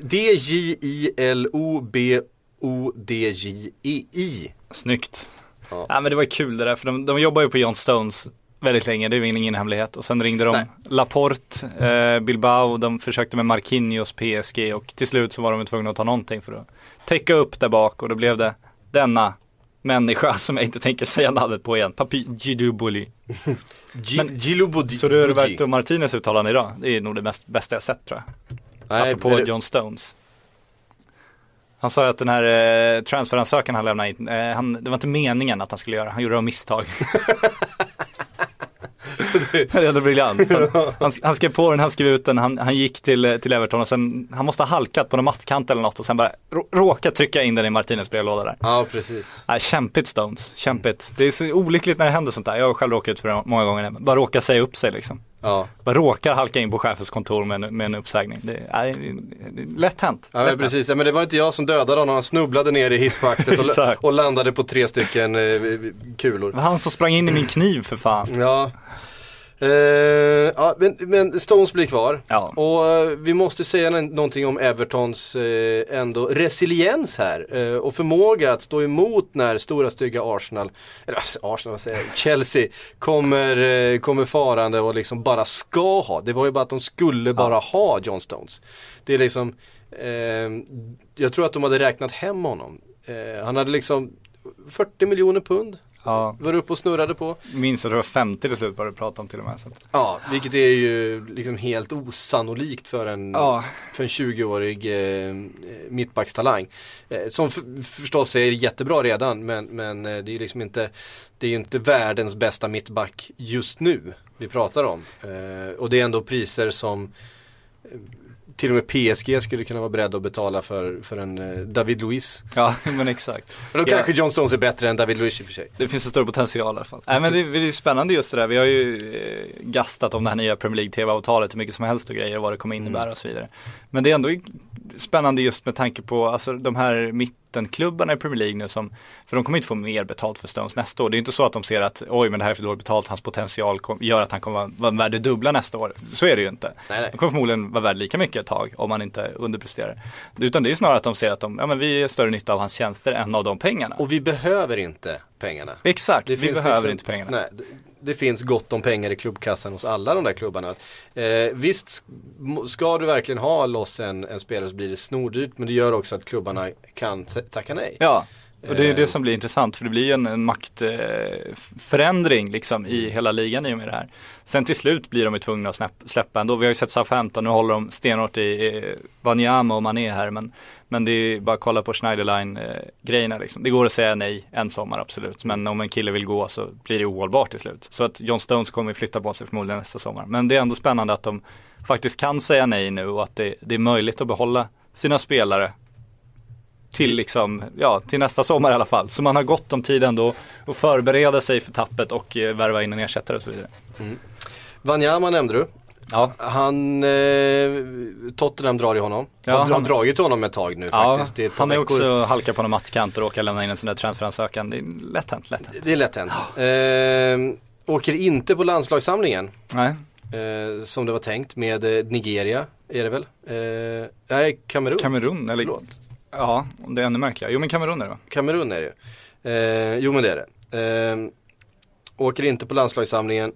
D-J-I-L-O-B-O-D-J-E-I. Snyggt. Ja. Ja. men det var kul det där för de, de jobbar ju på John Stones väldigt länge, det är ju ingen hemlighet. Och sen ringde de Nej. Laporte, eh, Bilbao, de försökte med Marquinhos, PSG och till slut så var de tvungna att ta någonting för att täcka upp där bak och då blev det denna människa som jag inte tänker säga namnet på igen, Papi Giduboli. Gi- Men- Gilobodji. Så du Roberto Martinez uttalande idag, det är nog det mest, bästa jag sett tror jag. Nej, Apropå är det- John Stones. Han sa att den här eh, transferansökan han lämnade in, eh, han, det var inte meningen att han skulle göra, han gjorde det av misstag. det är ändå briljant. Han, han, han skrev på den, han skrev ut den, han, han gick till, eh, till Everton och sen, han måste ha halkat på någon mattkant eller något och sen bara rå, råka trycka in den i Martinez brevlåda där. Ja, precis. Nej, kämpigt Stones, kämpigt. Det är så olyckligt när det händer sånt där. Jag har själv råkat ut för det många gånger. Bara råka säga upp sig liksom. Ja. Bara råkar halka in på chefens kontor med en, med en uppsägning. Det är, är lätt hänt. Ja men precis, ja, men det var inte jag som dödade honom, han snubblade ner i hisschaktet och, och landade på tre stycken eh, kulor. Det var han som sprang in i min kniv för fan. Ja. Eh, ja men, men Stones blir kvar. Ja. Och eh, vi måste säga någonting om Evertons eh, ändå resiliens här. Och förmåga att stå emot när stora stygga Arsenal, eller alltså, Arsenal, vad säger jag, Chelsea kommer, kommer farande och liksom bara ska ha. Det var ju bara att de skulle bara ha John Stones. Det är liksom, jag tror att de hade räknat hem honom. Han hade liksom 40 miljoner pund Ja, var uppe och snurrade på. minns att det var 50 till slut vad du pratade om till och med. Så. Ja, vilket är ju liksom helt osannolikt för en, Ja. för en 20-årig eh, mittbackstalang. Eh, som förstås är jättebra redan men, men eh, det är ju liksom inte, det är inte världens bästa mittback just nu vi pratar om. Eh, och det är ändå priser som till och med PSG skulle kunna vara beredda att betala för, för en eh, David Luiz. Ja, men exakt. Men då Ja. kanske John Stones är bättre än David Luiz i och för sig. Det finns en större potential i alla fall. Nej men det, det är spännande just det där. Vi har ju eh, gastat om det här nya Premier League TV-avtalet hur mycket som helst och grejer och vad det kommer innebära och så vidare. Men det är ändå spännande just med tanke på alltså, de här mittenklubbarna i Premier League nu som, för de kommer inte få mer betalt för Stones nästa år. Det är inte så att de ser att oj men det här är för dåligt betalt, hans potential kom, gör att han kommer vara, värd det dubbla nästa år. Så är det ju inte. Nej, nej. De kommer förmodligen vara värd lika mycket ett tag om man inte underpresterar. Utan det är snarare att de ser att de, ja men vi är större nytta av hans tjänster än av de pengarna. Och vi behöver inte pengarna. Exakt, Det vi behöver liksom- inte pengarna. Nej, det, finns gott om pengar i klubbkassan hos alla de där klubbarna. Eh, visst ska du verkligen ha loss en, en spelare så blir det snordyrt men det gör också att klubbarna kan tacka nej. Ja, och det är Eh. det som blir intressant för det blir ju en, en maktförändring liksom i hela ligan i och med det här. Sen till slut blir de ju tvungna att släppa ändå. Vi har ju sett Southampton, nu håller de stenhårt i eh, Wanyama och Mané här men, men det är bara att kolla på Schneiderline-grejerna. Eh, liksom. Det går att säga nej en sommar absolut men om en kille vill gå så blir det ohållbart till slut. Så att John Stones kommer flytta på sig förmodligen nästa sommar. Men det är ändå spännande att de faktiskt kan säga nej nu och att det, det är möjligt att behålla sina spelare till liksom, ja, till nästa sommar i alla fall. Så man har gott om tid ändå att förbereda sig för tappet och eh, värva in en ersättare och så vidare. Mm. Wanyama nämnde du. Ja, Han, eh, Tottenham drar i honom. Ja, har, han- har dragit honom ett tag nu ja faktiskt. Han veckor. också halka på någon mattkant och råka lämna in en sån där transferansökan. Det är lätt hänt, lätt hänt. Det är lätt hänt. Eh, åker inte på landslagssamlingen. Nej, Eh, som det var tänkt med eh, Nigeria är det väl? Eh, nej, Kamerun. Kamerun eller? Förlåt. Ja, det är ännu märkligare. Jo men Kamerun är det va? Kamerun är det ju. Eh, jo men det är det. Eh, åker inte på landslagssamlingen.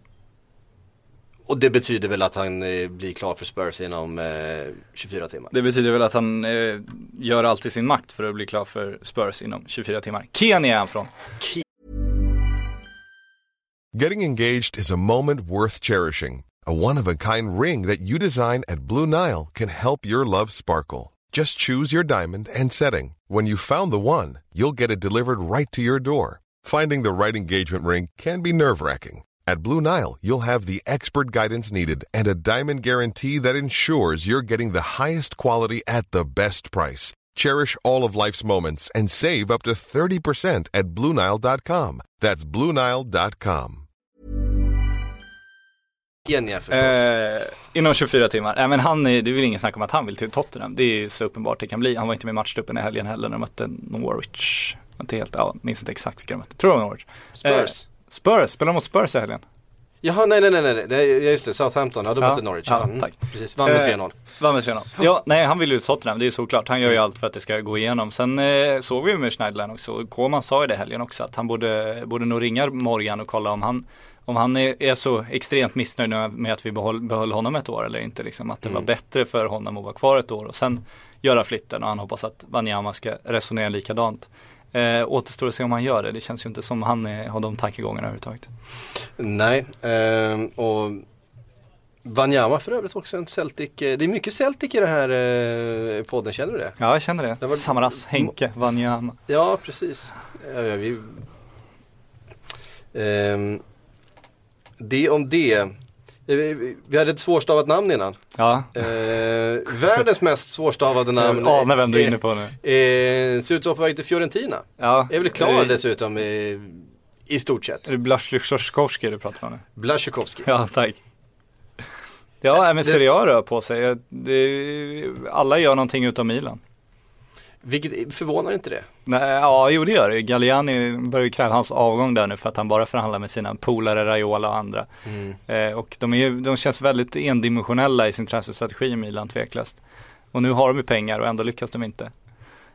Och det betyder väl att han eh, blir klar för Spurs inom eh, 24 timmar. Det betyder väl att han eh, gör allt i sin makt för att bli klar för Spurs inom 24 timmar. Kenya är han från. Getting engaged is a moment worth cherishing. A one of a kind ring that you design at Blue Nile can help your love sparkle. Just choose your diamond and setting. When you've found the one, you'll get it delivered right to your door. Finding the right engagement ring can be nerve wracking. At Blue Nile, you'll have the expert guidance needed and a diamond guarantee that ensures you're getting the highest quality at the best price. Cherish all of life's moments and save up to 30% at BlueNile.com. That's BlueNile.com. Kenya förstås. Eh, inom 24 timmar. Nej men han är, det är väl ingen snack om att han vill till Tottenham. Det är så uppenbart det kan bli. Han var inte med i matchtruppen i helgen heller när de mötte Norwich. Inte helt, ja, minns inte exakt vilka de mötte. Tror det var Norwich. Spurs. Eh, Spurs, spelar mot Spurs i helgen? Jaha, nej, nej, nej, nej, ja, just det, Southampton, ja, de Ja, mötte Norwich. ja, Mm, tack. Precis, vann med Eh, 3-0. Vann med 3-0. Ja, nej han vill till Tottenham, det är såklart. Han gör ju allt för att det ska gå igenom. Sen eh, såg vi ju med Schneiderlin också, Koman sa ju det helgen också, att han borde, borde nog ringa Morgan och kolla om han om han är, är så extremt missnöjd med att vi behöll, behöll honom ett år eller inte. Liksom, att det var bättre för honom att vara kvar ett år och sen göra flytten och han hoppas att Wanyama ska resonera likadant. Eh, återstår att se om han gör det. Det känns ju inte som han är, har de tankegångarna överhuvudtaget. Nej, ehm, och Wanyama för övrigt också en Celtic, eh, det är mycket Celtic i den här eh, podden, känner du det? Ja, jag känner det. Det var- Samaras, Henke, Wanyama. Ja, precis. Ja, vi... Ehm, det om det. Eh, Vi hade ett svårstavat namn innan. Ja, Eh, världens mest svårstavade namn. jag anar vem du är inne på nu. Eh, ser ut vara på väg till Fiorentina. Ja, Är väl klar Eh, dessutom i, i stort sett. Är det Blasjkovskij du pratar om nu? Blasjukovski. Ja, tack. Ja, men Serie A rör på sig. Det, alla gör någonting utav Milan. Vilket förvånar inte det. Nej, ja, jo det gör det. Galliani börjar ju kräva hans avgång där nu för att han bara förhandlar med sina polare Raiola och andra. Eh, och de, är, de känns väldigt endimensionella i sin transferstrategi i Milan tveklöst. Och nu har de ju pengar och ändå lyckas de inte.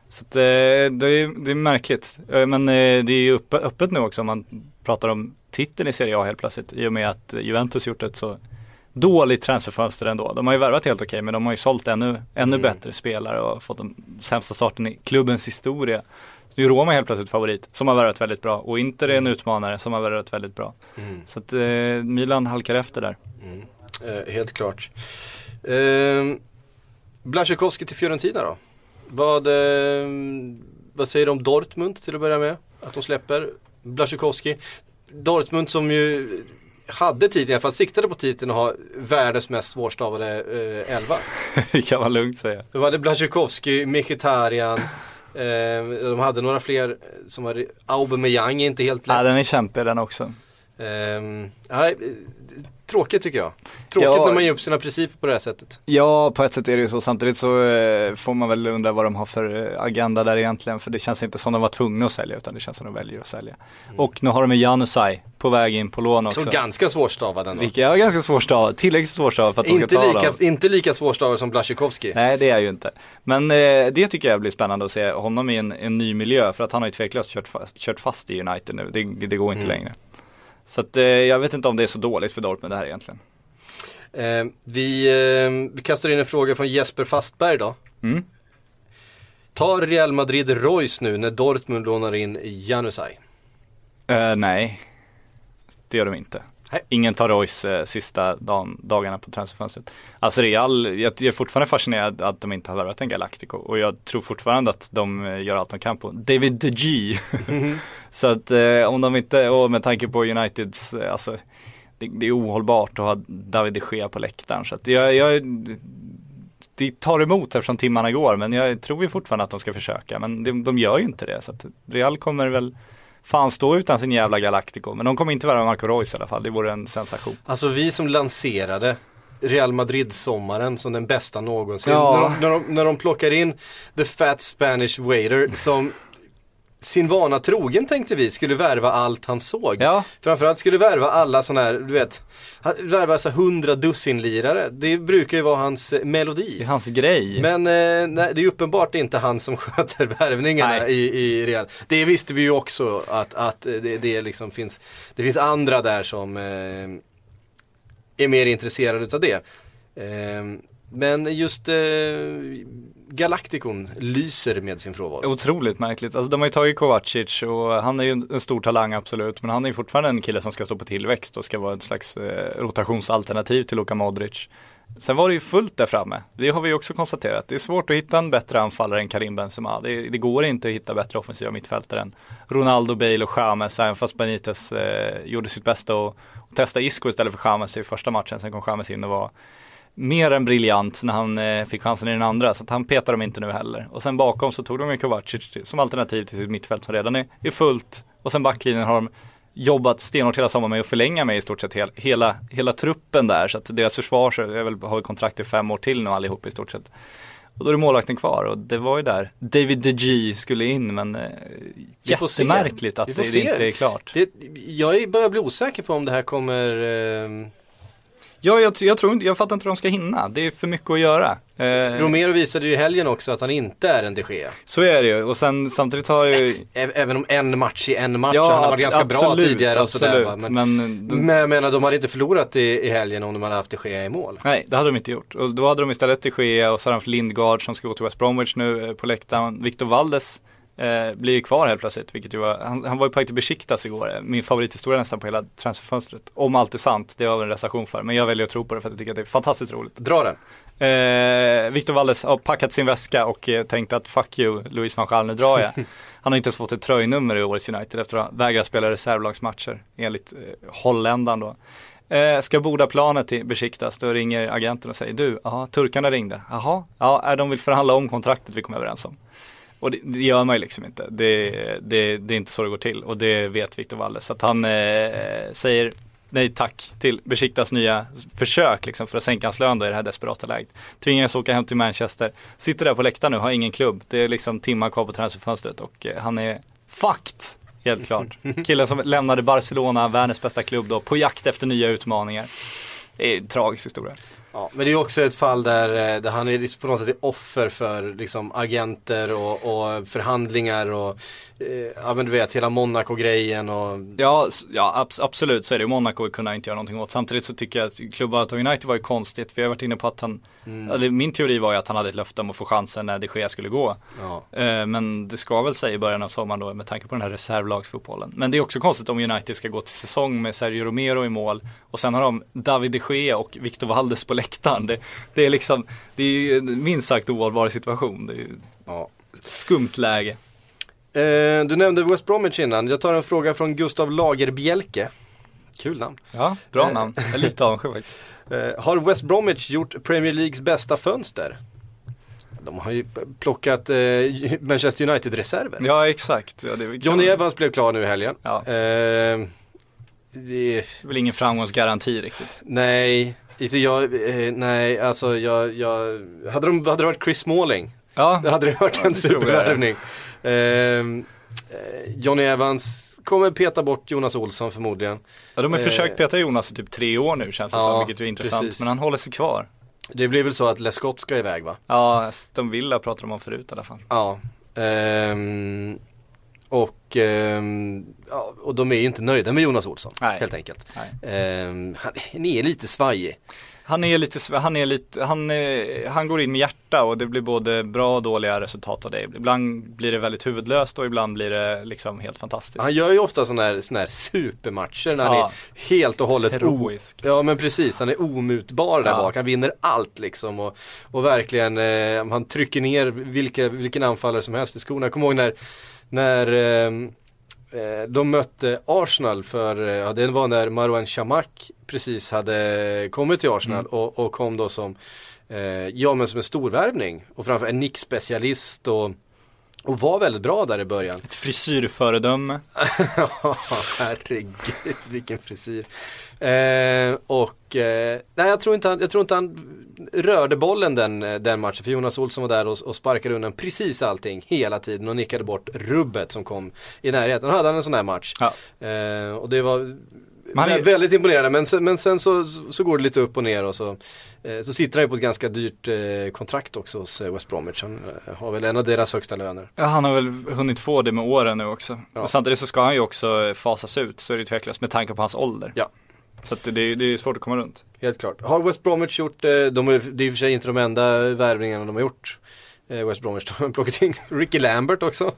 Så att, eh, det, är, det är märkligt. Eh, men eh, det är ju öppet, öppet nu också om man pratar om titeln i Serie A helt plötsligt. I och med att Juventus gjort ett så dåligt transferfönster ändå. De har ju värvat helt okej men de har ju sålt ännu, ännu bättre spelare och fått den sämsta starten i klubbens historia. Så nu är Roma helt plötsligt favorit som har värvat väldigt bra och Inter är en utmanare som har värvat väldigt bra. Så att eh, Milan halkar efter där. Eh, helt klart. Eh, Blasjukovski till Fiorentina då? Vad, eh, vad säger du om Dortmund till att börja med? Att de släpper Blasjukovski. Dortmund som ju hade titeln, i alla fall siktade på titeln att ha världens mest svårstavade eh, elva. Det kan man lugnt säga. De hade Blasjukovski, Mkhitaryan, eh, de hade några fler som var Aubameyang är inte helt lätt. Ja, den är kämpig den också. Nej, eh, tråkigt tycker jag. Tråkigt Ja. när man ger upp sina principer på det här sättet. Ja, på ett sätt är det ju så. Samtidigt så eh, får man väl undra vad de har för eh, agenda där egentligen. För det känns inte som de var tvungna att sälja utan det känns som de väljer att sälja. Och nu har de med Janusaj på väg in på lån också. Som ganska svårstavad ändå. Vilka är ganska svårstavad, tillräckligt svårstavad för att de ska Inte ta lika, dem. inte lika svårstavad som Blasjukovski. Nej det är ju inte. Men eh, det tycker jag blir spännande att se honom i en, en ny miljö för att han har ju tveklöst kört fast, kört fast i United nu. Det, det går inte längre. Så att eh, jag vet inte om det är så dåligt för Dortmund det här egentligen. Ehm, vi, ehm, vi kastar in en fråga från Jesper Fastberg då. Mm. Tar Real Madrid Royce nu när Dortmund lånar in Janusaj? Eh, nej, det gör de inte. Ingen tar Royce eh, sista dagen, dagarna på transferfönstret. Alltså Real, jag, jag är fortfarande fascinerad att de inte har värvat en Galactico och jag tror fortfarande att de eh, gör allt de kan på David De Gea. Så att eh, om de inte, och med tanke på Uniteds, eh, alltså det, det är ohållbart att ha David de Gea på läktaren. Så att jag, jag, det tar emot eftersom timmarna går men jag tror ju fortfarande att de ska försöka. Men de, de gör ju inte det. Så att Real kommer väl fan stå utan sin jävla Galactico. Men de kommer inte värva Marco Reus i alla fall. Det vore en sensation. Alltså vi som lanserade Real Madrid-sommaren som den bästa någonsin. Ja. När, de, när, de, när de plockar in The Fat Spanish Waiter som sin vana trogen tänkte vi skulle värva allt han såg. Ja. Framförallt skulle värva alla sådana här, du vet, värva så hundra dussinlirare. Det brukar ju vara hans eh, Det melodi. är hans grej. Men eh, nej, det är uppenbart inte han som sköter värvningarna Nej. i, i Real. Det visste vi ju också att, att eh, det, det liksom finns, det finns andra där som eh, är mer intresserade utav det. Eh, men just Galacticon lyser med sin frånvaro. Otroligt märkligt. Alltså de har ju tagit Kovacic och han är ju en stor talang absolut. Men han är ju fortfarande en kille som ska stå på tillväxt och ska vara ett slags eh, rotationsalternativ till Luka Modric. Sen var det ju fullt där framme. Det har vi ju också konstaterat. Det är svårt att hitta en bättre anfallare än Karim Benzema. Det, det går inte att hitta bättre offensiva mittfältare än Ronaldo, Bale och James. Även fast Benitez eh, gjorde sitt bästa och, och testa Isco istället för James i första matchen. Sen kom James in och var mer än briljant när han eh, fick chansen i den andra. Så att han petar dem inte nu heller. Och sen bakom så tog de ju Kovacic som alternativ till sitt mittfält som redan är, är fullt. Och sen backlinjen har de jobbat stenhårt hela sommaren med att förlänga med i stort sett hel, hela, hela truppen där. Så att deras försvar så är väl, har kontrakt i fem år till nu allihop i stort sett. Och då är det målvakten kvar och det var ju där David De Gea skulle in men eh, jättemärkligt att det, det inte är klart. Det, jag börjar bli osäker på om det här kommer eh, Ja, jag, jag tror inte, jag fattar inte hur de ska hinna. Det är för mycket att göra. Eh, Romero visade ju i helgen också att han inte är en de Gea. Så är det ju och sen samtidigt har ju Ä- Även om en match i en match, Ja, han har varit ganska bra absolut, tidigare och sådär. absolut. Va? Men, Men, de, men jag menar, de hade inte förlorat i, i helgen om de hade haft de Gea i mål. nej, det hade de inte gjort. Och då hade de istället till Gea och så hade de haft Lindgard som ska gå till West Bromwich nu eh, på läktaren. Victor Valdes eh, blir ju kvar helt plötsligt, vilket ju var, han, han var ju på väg till Besiktas igår. Min favorithistoria nästan på hela transferfönstret. Om allt är sant, det har vi en recension för. Men jag väljer att tro på det för att jag tycker att det är fantastiskt roligt. Dra den. Eh, Victor Valdes har packat sin väska och eh, tänkt att fuck you, Louis van Gaal, nu drar jag. Han har inte ens fått ett tröjnummer i årets United efter att ha vägrat spela reservlagsmatcher enligt eh, holländaren då. Eh, ska borda planet till Besiktas, då ringer agenten och säger du, aha, turkarna ringde, jaha, ja, de vill förhandla om kontraktet vi kom överens om. Och det, det gör man ju liksom inte. Det, det, det är inte så det går till och det vet Victor Valdes. Så att han eh, säger nej tack till Besiktas nya försök liksom, för att sänka hans lön då i det här desperata läget. Tvingas åka hem till Manchester, sitter där på läktaren nu, har ingen klubb. Det är liksom timmar kvar på transferfönstret och eh, han är fucked. Helt klart. Killen som lämnade Barcelona, världens bästa klubb då, på jakt efter nya utmaningar. Det är en tragisk historia. Ja, men det är också ett fall där, eh, där han är liksom på något sätt offer för liksom, agenter och, och förhandlingar och ja men du vet hela Monaco-grejen och Ja, ja abs- absolut så är det. Monaco kunde inte göra någonting åt. Samtidigt så tycker jag att klubben av United var ju konstigt. Vi har varit inne på att han, eller min teori var ju att han hade ett löfte om att få chansen när de Gea skulle gå. ja. Eh, Men det ska väl säga i början av sommaren då med tanke på den här reservlagsfotbollen. Men det är också konstigt om United ska gå till säsong med Sergio Romero i mål och sen har de David de Gea och Victor Valdes på läktaren. Det, det är liksom, det är ju en minst sagt ohållbar situation. Det är ju Ja. skumt läge. Eh, du nämnde West Bromwich innan. Jag tar en fråga från Gustav Lagerbjälke. Kul namn. Ja, bra Eh. namn. Jag är lite avundsjuk faktiskt. Eh, har West Bromwich gjort Premier Leagues bästa fönster? De har ju plockat eh, Manchester United-reserver. Ja, exakt. Ja, Johnny. Evans blev klar nu i helgen. Ja. Eh, det, är väl ingen framgångsgaranti riktigt. nej, alltså jag, nej, alltså jag, jag hade, de, hade det varit Chris Smalling, Ja, hade det varit en supervärvning. Eh, Johnny Evans kommer peta bort Jonas Olsson förmodligen. ja de har Eh. försökt peta Jonas i typ tre år nu känns det Ja, som, vilket är intressant. precis. Men han håller sig kvar. Det blir väl så att Lescott ska iväg va? Ja, de Villa pratar de om förut i alla fall. Ja. Ehm, och, ehm, ja, och de är ju inte nöjda med Jonas Olsson Nej. helt enkelt. Nej. Ehm, han är lite svajig. Han är lite, han är lite, han, är, han går in med hjärta och det blir både bra och dåliga resultat av det. Ibland blir det väldigt huvudlöst och ibland blir det liksom helt fantastiskt. Han gör ju ofta sådana här, såna här supermatcher när han Ja. är helt och hållet Heroisk. Ja men precis, han är omutbar där Ja. bak. Han vinner allt liksom och, och verkligen, eh, han trycker ner vilka, vilken anfallare som helst i skorna. Jag kommer ihåg när, när Eh, de mötte Arsenal för, eh, ja, det var när Marouane Chamakh precis hade kommit till Arsenal Mm. och, och kom då som, eh, ja men som en storvärvning och framför en nickspecialist och, och var väldigt bra där i början. Ett frisyrföredöme. Ja, herregud vilken frisyr. Eh, och eh, nej jag tror, inte han, jag tror inte han rörde bollen den, den matchen för Jonas Olsson var där och, och sparkade undan precis allting hela tiden och nickade bort rubbet som kom i närheten. Då hade han en sån här match. Ja. Eh, och det var Man är- vä- väldigt imponerande men sen, men sen så, så går det lite upp och ner och så, eh, så sitter han ju på ett ganska dyrt eh, kontrakt också hos eh, West Bromwich. Han eh, har väl en av deras högsta löner. Ja, han har väl hunnit få det med åren nu också. Ja. Men samtidigt så ska han ju också fasas ut, så är det tveklöst med tanke på hans ålder. Ja. Så det, det är svårt att komma runt. Helt klart. Har West Bromwich gjort, eh, de är, det är i och för sig inte de enda värvningarna de har gjort. Eh, West Bromwich, de har plockat in Ricky Lambert också.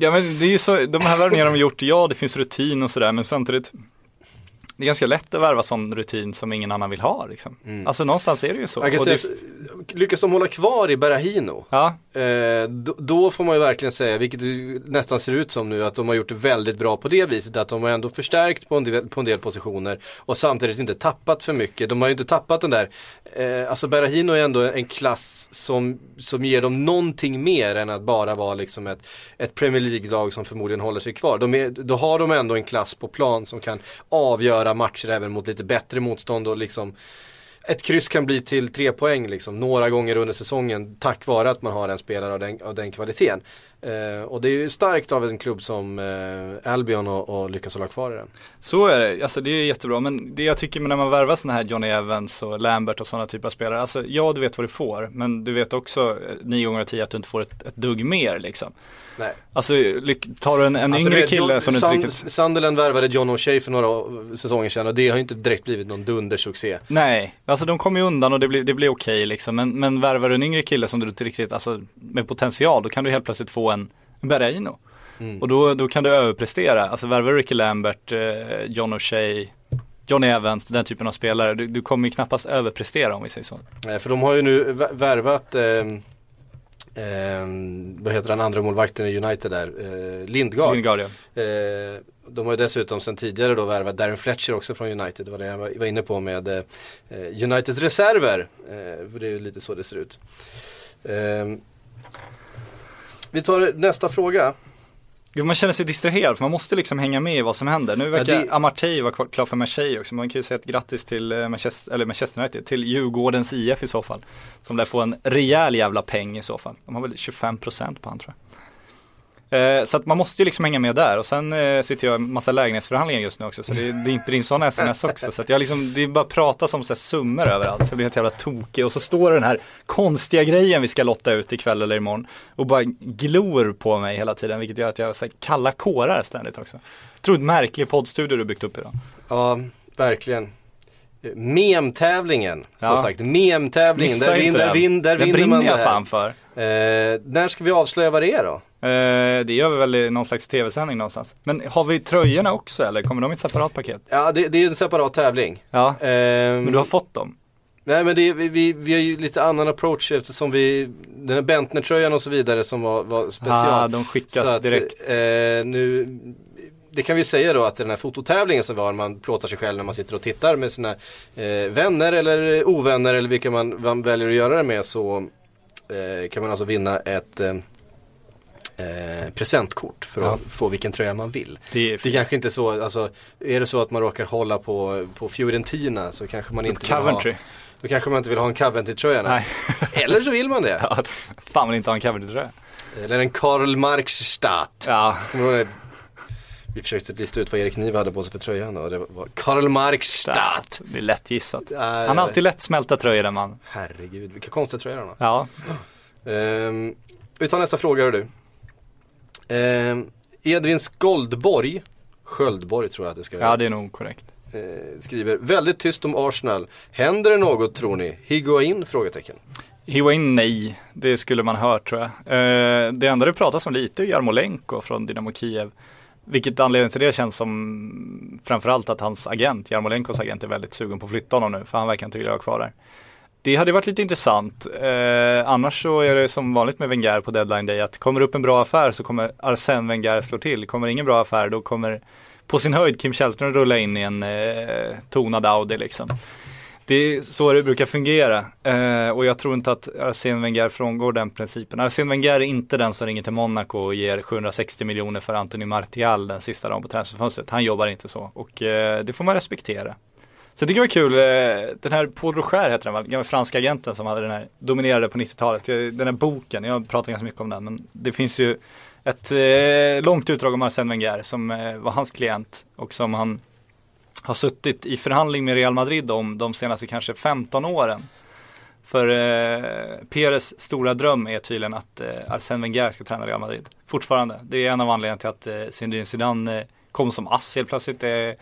Ja men det är ju så, de här värvningarna de har gjort, ja det finns rutin och sådär men samtidigt det är ganska lätt att värva sån rutin som ingen annan vill ha liksom. Alltså någonstans är det ju så. Kan säga, det, lyckas de hålla kvar i Berahino, ja, eh, då, då får man ju verkligen säga, vilket det nästan ser ut som nu, att de har gjort det väldigt bra på det viset. Att de har ändå förstärkt på en del, på en del positioner och samtidigt inte tappat för mycket. De har ju inte tappat den där, eh, alltså Berahino är ändå en klass som, som ger dem någonting mer än att bara vara liksom ett, ett Premier League-lag som förmodligen håller sig kvar. De är, då har de ändå en klass på plan som kan avgöra matcher även mot lite bättre motstånd och liksom ett kryss kan bli till tre poäng liksom, några gånger under säsongen tack vare att man har en spelare av den, av den kvaliteten. Eh, och det är ju starkt av en klubb som eh, Albion och, och lyckas hålla kvar i den. så är det. Alltså det är jättebra. Men det jag tycker när man värvar sådana här Johnny Evans och Lambert och sådana typer av spelare. Alltså ja, du vet vad du får. Men du vet också eh, nio gånger av tio att du inte får ett, ett dugg mer liksom. Nej. Alltså tar du en, en Alltså, yngre vet, kille John- som du inte riktigt Sunderland värvade John O'Shea för några säsonger sedan och det har ju inte direkt blivit någon dundersuccé. Nej, alltså de kommer ju undan och det blir, det blir okej liksom. Men, men värvar du en yngre kille som du inte riktigt, alltså med potential, då kan du helt plötsligt få en, en Berraino. Mm. Och då, då kan du överprestera. Alltså värvar du Ricky Lambert, eh, John O'Shea, Johnny Evans, den typen av spelare. Du, du kommer ju knappast överprestera om vi säger så. Eh, för de har ju nu vä- värvat ehm, ehm, vad heter den andra målvakten i United där? Eh, Lindgard. Lingard, ja. Eh, de har ju dessutom sedan tidigare då värvat Darren Fletcher också från United. Det var det jag var inne på med eh, Uniteds reserver. Eh, för det är ju lite så det ser ut. Vi tar nästa fråga. Jo, man känner sig distraherad för man måste liksom hänga med i vad som händer. Nu verkar Ja, det- Amartey vara klar för Marseille också. Man kan ju säga ett grattis till eh, Manchester, eller Manchester United, till Djurgårdens IF i så fall. Som lär få en rejäl jävla peng i så fall. De har väl 25% på han tror jag. Eh, så att man måste ju liksom hänga med där och sen eh, sitter jag i massa lägenhetsförhandlingar just nu också så det, det inte in sådana sms också. Så att jag liksom, det är bara pratas om så här summor överallt så jag blir helt jävla tokig och så står den här konstiga grejen vi ska lotta ut ikväll eller imorgon och bara glor på mig hela tiden vilket gör att jag så här kalla kårar ständigt också. Otroligt märklig poddstudio du byggt upp idag. Ja, verkligen. Mem-tävlingen, som Ja. sagt. Mem-tävlingen, där, vin, där, vin, där vinner man det här. fan för. Eh, när ska vi avslöja vad det är då? Eh, det gör vi väl i någon slags tv-sändning någonstans. Men har vi tröjorna också eller kommer de i ett separat paket? Ja, det, det är en separat tävling. Ja, Eh, men du har fått dem? Nej men det, vi, vi, vi har ju lite annan approach eftersom vi, den här Bentner-tröjan och så vidare som var, var special. Ah, de skickas att, direkt. Eh, nu, det kan vi säga då att den här fototävlingen som var, man plåtar sig själv när man sitter och tittar med sina eh, vänner eller ovänner eller vilka man, man väljer att göra det med så eh, kan man alltså vinna ett eh, presentkort för att få vilken tröja man vill. Det är Det är kanske inte så, alltså är det så att man råkar hålla på, på Fiorentina så kanske man inte vill Coventry. ha Då kanske man inte vill ha en Coventry-tröja. Eller så vill man det. Ja, fan vill inte ha en Coventry-tröja. Eller en Karl Marx-Stadt. Ja? Vi försökte lista ut vad Erik Niva hade på sig för tröjan och det var Karl Marx-Stadt. det är lätt gissat. Han har alltid lätt smälta tröjor den man. Herregud, vilka konstiga tröjor han har. Ja, Ehm, vi tar nästa fråga hör du. Ehm, Edvin Skoldborg, Sköldborg tror jag att det ska vara. ja det är nog korrekt. eh, skriver väldigt tyst om Arsenal. Händer det något tror ni? Higuain? Frågetecken. Higuain nej, det skulle man hört tror jag. Eh, det enda det pratas om lite är Jarmolenko från Dynamo Kiev. Vilket anledningen till det känns som framförallt att hans agent, Jarmolenkos agent, är väldigt sugen på att flytta honom nu. För han verkar inte vilja vara kvar där. Det hade varit lite intressant. Eh, annars så är det som vanligt med Wenger på deadline day att kommer upp en bra affär så kommer Arsène Wenger slå till. Kommer ingen bra affär då kommer på sin höjd Kim Källström rulla in i en eh, tonad Audi liksom. Det är så det brukar fungera eh, och jag tror inte att Arsène Wenger frångår den principen. Arsène Wenger är inte den som ringer till Monaco och ger 760 miljoner för Anthony Martial den sista dagen på transferfönstret. Han jobbar inte så och eh, det får man respektera. Så jag tycker det var kul, eh, den här Paul Rocher heter den va, gamla franska agenten som hade den här, dominerade på 90-talet. Den här boken, jag pratar ganska mycket om den, men det finns ju ett eh, långt utdrag om Arsène Wenger som eh, var hans klient och som han har suttit i förhandling med Real Madrid om de senaste kanske 15 åren. För eh, Peres stora dröm är tydligen att eh, Arsène Wenger ska träna Real Madrid. Fortfarande. Det är en av anledningarna till att eh, Zinedine Zidane eh, kom som ass helt plötsligt. Det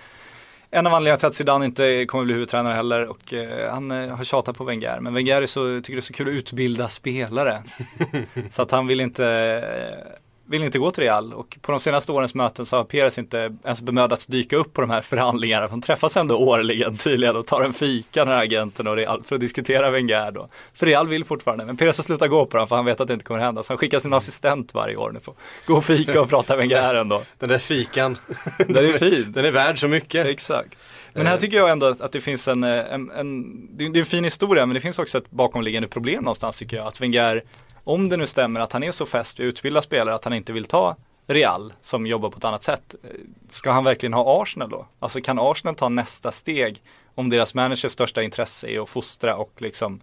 en av anledningarna till att Zidane inte kommer bli huvudtränare heller och eh, han eh, har tjatat på Wenger. Men Wenger är så, tycker det är så kul att utbilda spelare. så att han vill inte eh, vill inte gå till Real och på de senaste årens möten så har Perez inte ens bemödats dyka upp på de här förhandlingarna. De träffas ändå årligen tydligen och tar en fika den här agenten och Real för att diskutera Wenger då. För Real vill fortfarande, men Perez har slutat gå på dem för han vet att det inte kommer hända. Så han skickar sin assistent varje år nu för att gå och fika och prata Wenger ändå. Den där fikan. Den är fin. Den är värd så mycket. Exakt. Men här tycker jag ändå att det finns en, en, en det är en fin historia men det finns också ett bakomliggande problem någonstans tycker jag. Att Wenger om det nu stämmer att han är så fäst vid utbilda spelare att han inte vill ta Real som jobbar på ett annat sätt. Ska han verkligen ha Arsenal då? Alltså kan Arsenal ta nästa steg om deras managers största intresse är att fostra och liksom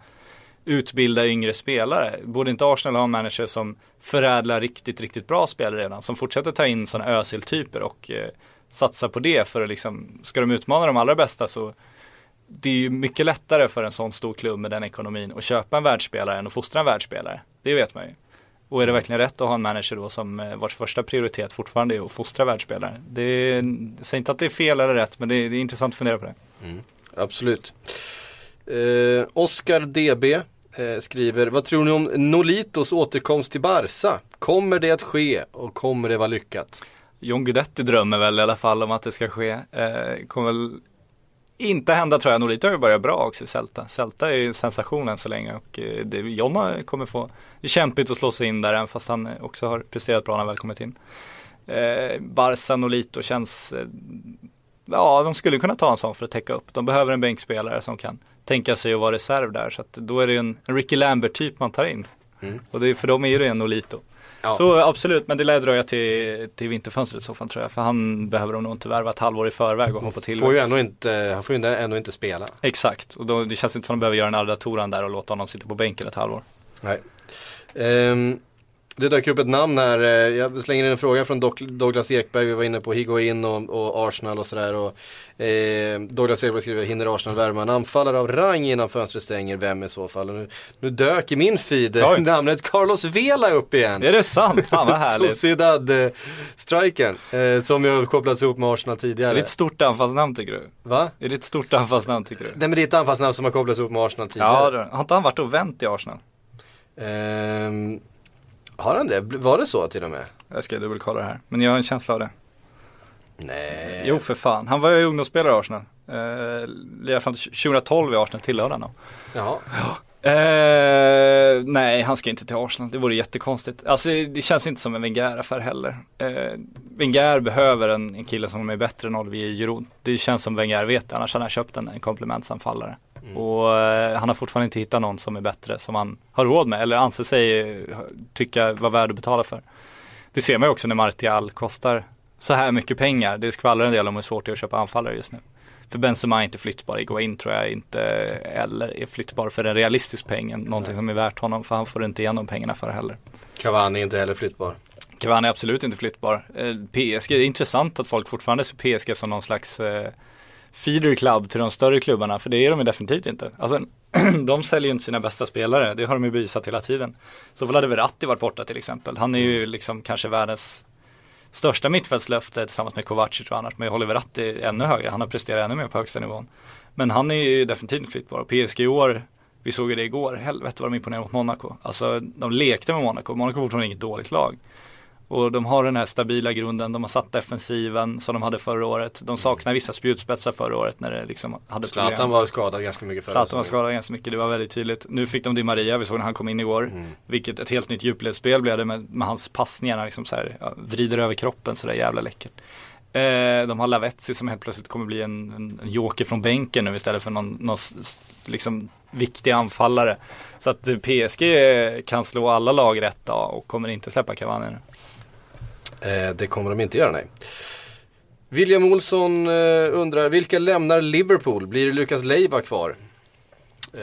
utbilda yngre spelare? Borde inte Arsenal ha en manager som förädlar riktigt, riktigt bra spelare redan? Som fortsätter ta in sådana Özil-typer och eh, satsa på det för att liksom, ska de utmana de allra bästa så det är ju mycket lättare för en sån stor klubb med den ekonomin att köpa en världsspelare än att fostra en världsspelare. Det vet man ju. Och är det verkligen rätt att ha en manager då som eh, vars första prioritet fortfarande är att fostra världsspelare? Det är, jag säger inte att det är fel eller rätt men det är, det är intressant att fundera på det. Mm, absolut. Eh, Oscar DB eh, skriver, vad tror ni om Nolitos återkomst till Barca? Kommer det att ske och kommer det vara lyckat? John Guidetti drömmer väl i alla fall om att det ska ske. Eh, kommer väl inte hända tror jag. Nolito har ju börjat bra också i Celta. Celta är ju sensationen så länge och eh, det, Jonna kommer få det är kämpigt att slå sig in där även fast han också har presterat bra när han väl kommit in. Eh, Barca Nolito känns eh, Ja, de skulle kunna ta en sån för att täcka upp. De behöver en bänkspelare som kan tänka sig att vara reserv där. Så att då är det en, en Ricky Lambert typ man tar in. Mm. Och det, för dem är det en Nolito. Ja. Så absolut, men det lär dröja till, till vinterfönstret i så fall tror jag. För han behöver nog inte värva ett halvår i förväg och hoppa till. Får ju ändå inte, han får ju ändå inte spela. Exakt, och då, det känns inte som att de behöver göra en Arda Toran där och låta honom sitta på bänken ett halvår. Nej. Um, det dök upp ett namn här, eh, jag slänger in en fråga från Douglas Ekberg, vi var inne på Higuain och, och Arsenal och sådär. eh, Douglas Ekberg skriver, hinner Arsenal värma en anfallare av rang innan fönstret stänger, vem i så fall? Och nu, nu dök i min feed Oj. namnet Carlos Vela upp igen. Är det sant? Fan vad härligt. Sociedad-strikern, eh, som ju kopplats ihop med Arsenal tidigare. Är det ett stort anfallsnamn tycker du? Va? Är det ett stort anfallsnamn tycker du? Nej men det är ett anfallsnamn som har kopplats ihop med Arsenal tidigare. Ja, har inte han varit och vänt i Arsenal? Um, har han det? Var det så till och med? Jag ska dubbelkolla det här. Men jag har en känsla av det. Nej. Jo för fan. Han var ju ungdomsspelare i Arsenal. Eh, lirade fram till 2012 i Arsenal tillhörde han Jaha. Ja. Eh, nej, han ska inte till Arsenal. Det vore jättekonstigt. Alltså det känns inte som en Wenger-affär heller. Eh, Wenger behöver en, en kille som är bättre än Olivier Giroud. Det känns som Wenger vet annars hade han köpt en, en komplementsanfallare. Mm. Och eh, han har fortfarande inte hittat någon som är bättre som han har råd med eller anser sig tycka vara värd att betala för. Det ser man ju också när Martial kostar så här mycket pengar. Det skvallrar en del om hur svårt det är att köpa anfallare just nu. För Benzema är inte flyttbar, Iguain tror jag inte eller är flyttbar för en realistisk peng, någonting Nej. som är värt honom för han får inte igen de pengarna för heller. Cavani är inte heller flyttbar. Cavani är absolut inte flyttbar. Eh, PSG, det är intressant att folk fortfarande ser PSG som någon slags eh, feeder club till de större klubbarna, för det är de ju definitivt inte. Alltså, de säljer ju inte sina bästa spelare, det har de ju bevisat hela tiden. Så hade Verratti varit borta till exempel. Han är ju liksom kanske världens största mittfältslöfte tillsammans med Kovacic och annars. Men Oliver Verratti ännu högre, han har presterat ännu mer på högsta nivån. Men han är ju definitivt flyttbar. Och PSG i år, vi såg ju det igår, helvete vad de imponerade mot Monaco. Alltså de lekte med Monaco, Monaco var fortfarande inget dåligt lag. Och de har den här stabila grunden, de har satt defensiven som de hade förra året. De saknar vissa spjutspetsar förra året när det liksom hade problem. Zlatan var skadad ganska mycket förra Zlatan var skadad ganska mycket, det var väldigt tydligt. Nu fick de Di Maria, vi såg när han kom in igår. Mm. Vilket ett helt nytt djupledsspel blev det med, med hans passningar, han liksom så här, ja, vrider över kroppen sådär jävla läckert. Eh, de har Lavetzi som helt plötsligt kommer bli en, en, en joker från bänken nu istället för någon, någon liksom viktig anfallare. Så att eh, PSG kan slå alla lag rätt och kommer inte släppa Cavani nu. Eh, det kommer de inte göra nej. William Olsson eh, undrar, vilka lämnar Liverpool? Blir Lukas Leiva kvar?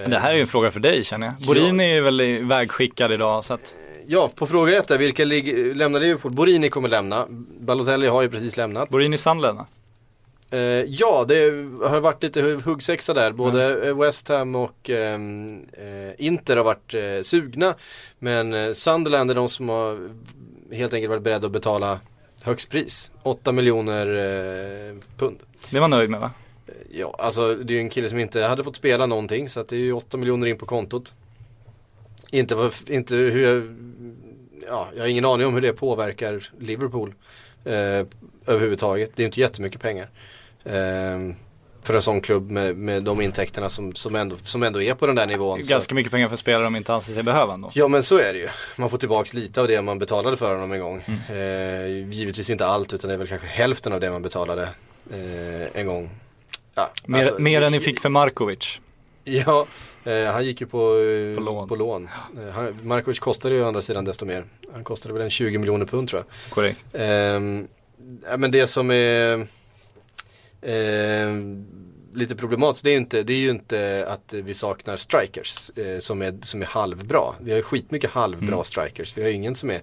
Det här är ju en fråga för dig känner jag. Borini är väl ivägskickad idag så att Ja, på fråga ett där, vilka lämnar Liverpool? Borini kommer lämna. Balotelli har ju precis lämnat. Borini Sandlen Eh, ja, det har varit lite hu- huggsexa där. Både eh, West Ham och ehm, eh, Inter har varit eh, sugna. Men Sunderland är de som har helt enkelt varit beredda att betala högst pris. 8 miljoner eh, pund. Det var nöjd med va? Ja, alltså det är ju en kille som inte hade fått spela någonting så att det är ju 8 miljoner in på kontot. Inte, vad- inte hur jag, ja, jag har ingen aning om hur det påverkar Liverpool eh, överhuvudtaget. Det är ju inte jättemycket pengar. Eh, för en sån klubb med, med de intäkterna som, som, ändå, som ändå är på den där nivån. Så. Ganska mycket pengar för spelare de inte anser sig behöva ändå. Ja men så är det ju. Man får tillbaks lite av det man betalade för honom en gång. Mm. Eh, givetvis inte allt utan det är väl kanske hälften av det man betalade eh, en gång. Ja, Mer, alltså, mer än ni fick för Markovic. Ja, eh, han gick ju på, eh, På lån. På lån. Eh, han, Markovic kostade ju å andra sidan desto mer. Han kostade väl en 20 miljoner pund tror jag. Korrekt. Ehm, men det som är ehm, lite problematiskt det är, ju inte, det är ju inte att vi saknar strikers eh, som, är, som är halvbra. Vi har ju skitmycket halvbra Mm. strikers. Vi har ju ingen som är,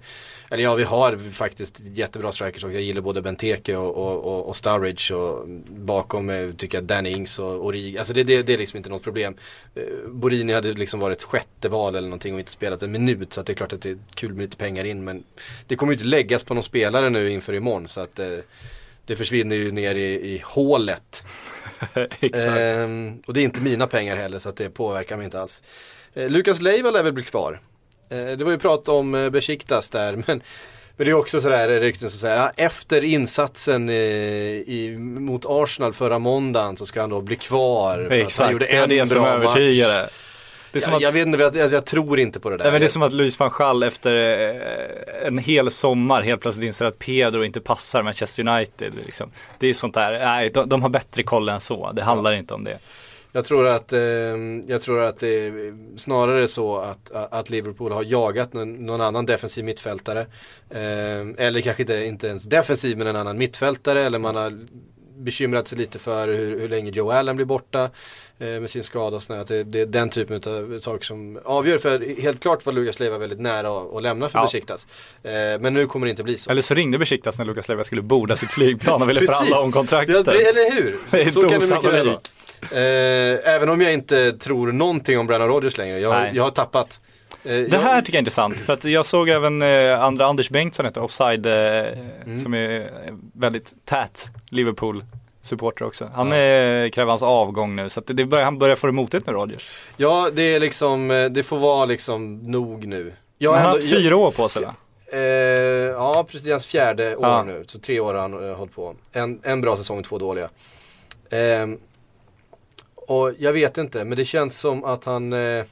eller ja vi har faktiskt jättebra strikers och jag gillar både Benteke och, och, och, och Sturridge och bakom eh, tycker jag Danny Ings och Origi. Alltså det, det, det är liksom inte något problem. Eh, Borini hade liksom varit sjätte val eller någonting och inte spelat en minut så det är klart att det är kul med lite pengar in men det kommer ju inte läggas på någon spelare nu inför imorgon så att eh, det försvinner ju ner i, i hålet. Exakt. Ehm, och det är inte mina pengar heller så att det påverkar mig inte alls. Eh, Lukas Leiva lär väl bli kvar. Eh, det var ju prat om eh, Besiktas där men, men det är också sådär rykten som säger ja, efter insatsen eh, i, mot Arsenal förra måndagen så ska han då bli kvar. för att han Exakt, gjorde det en det som bra match. övertygade. Det är som Jag, att, jag vet inte, jag, jag, tror inte på det där. nej, men det är som att Luis van Gaal efter eh, en hel sommar helt plötsligt inser att Pedro inte passar Manchester United. Liksom. Det är sånt där, nej de, de har bättre koll än så. Det handlar inte om det. Jag tror att, eh, jag tror att det är snarare så att, att Liverpool har jagat någon, någon annan defensiv mittfältare. Eh, eller kanske inte, inte ens defensiv men en annan mittfältare. Eller man har bekymrat sig lite för hur, hur länge Joe Allen blir borta eh, med sin skada och sådär. Att det, det är den typen av saker som avgör. För helt klart var Lukas Leiva väldigt nära att, att lämna för Ja. Besiktas. Eh, men nu kommer det inte bli så. Eller så ringde Besiktas när Lukas Leiva skulle borda sitt flygplan och ville förhandla om Ja, kontraktet. det- eller hur? Det är Så kan det mycket väl vara. Eh, även om jag inte tror någonting om Brennan Rodgers längre. Jag, jag har tappat. Eh, Det här tycker jag är intressant för att jag såg även eh, andra Anders Bengtsson heter Offside eh, Mm. som är väldigt tät Liverpool supporter också. Han eh, kräver hans avgång nu så det börjar, han börjar få det motigt med Rodgers. Ja, det är liksom, eh, det får vara liksom nog nu. Jag han har haft fyra år på sig va? Eh, ja, precis. Det är hans fjärde år Ja. nu. Så tre år har han eh, hållit på. En, en bra säsong och två dåliga. Ehm, och jag vet inte, men det känns som att han eh,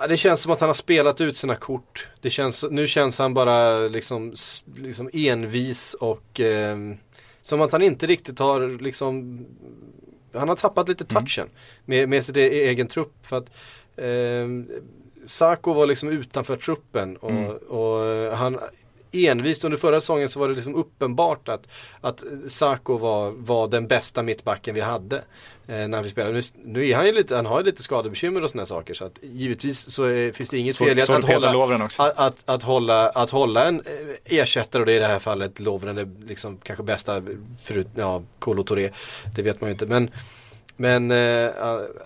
ja, Det känns som att han har spelat ut sina kort. Det känns, nu känns han bara liksom, liksom envis och ehm, som att han inte riktigt har liksom Han har tappat lite touchen med, med sin e- egen trupp. För att ehm, Sako var liksom utanför truppen och, Mm. och han envist under förra säsongen så var det liksom uppenbart att, att Sako var, var den bästa mittbacken vi hade eh, när vi spelade. Nu, nu är han ju lite, han har ju lite skadebekymmer och sådana saker så att givetvis så är, finns det inget Så- fel i att, att, hålla, att, att, att, hålla, att hålla en eh, ersättare och det är i det här fallet Lovren är liksom kanske bästa förut, ja, Kolo Touré, det vet man ju inte. Men men eh,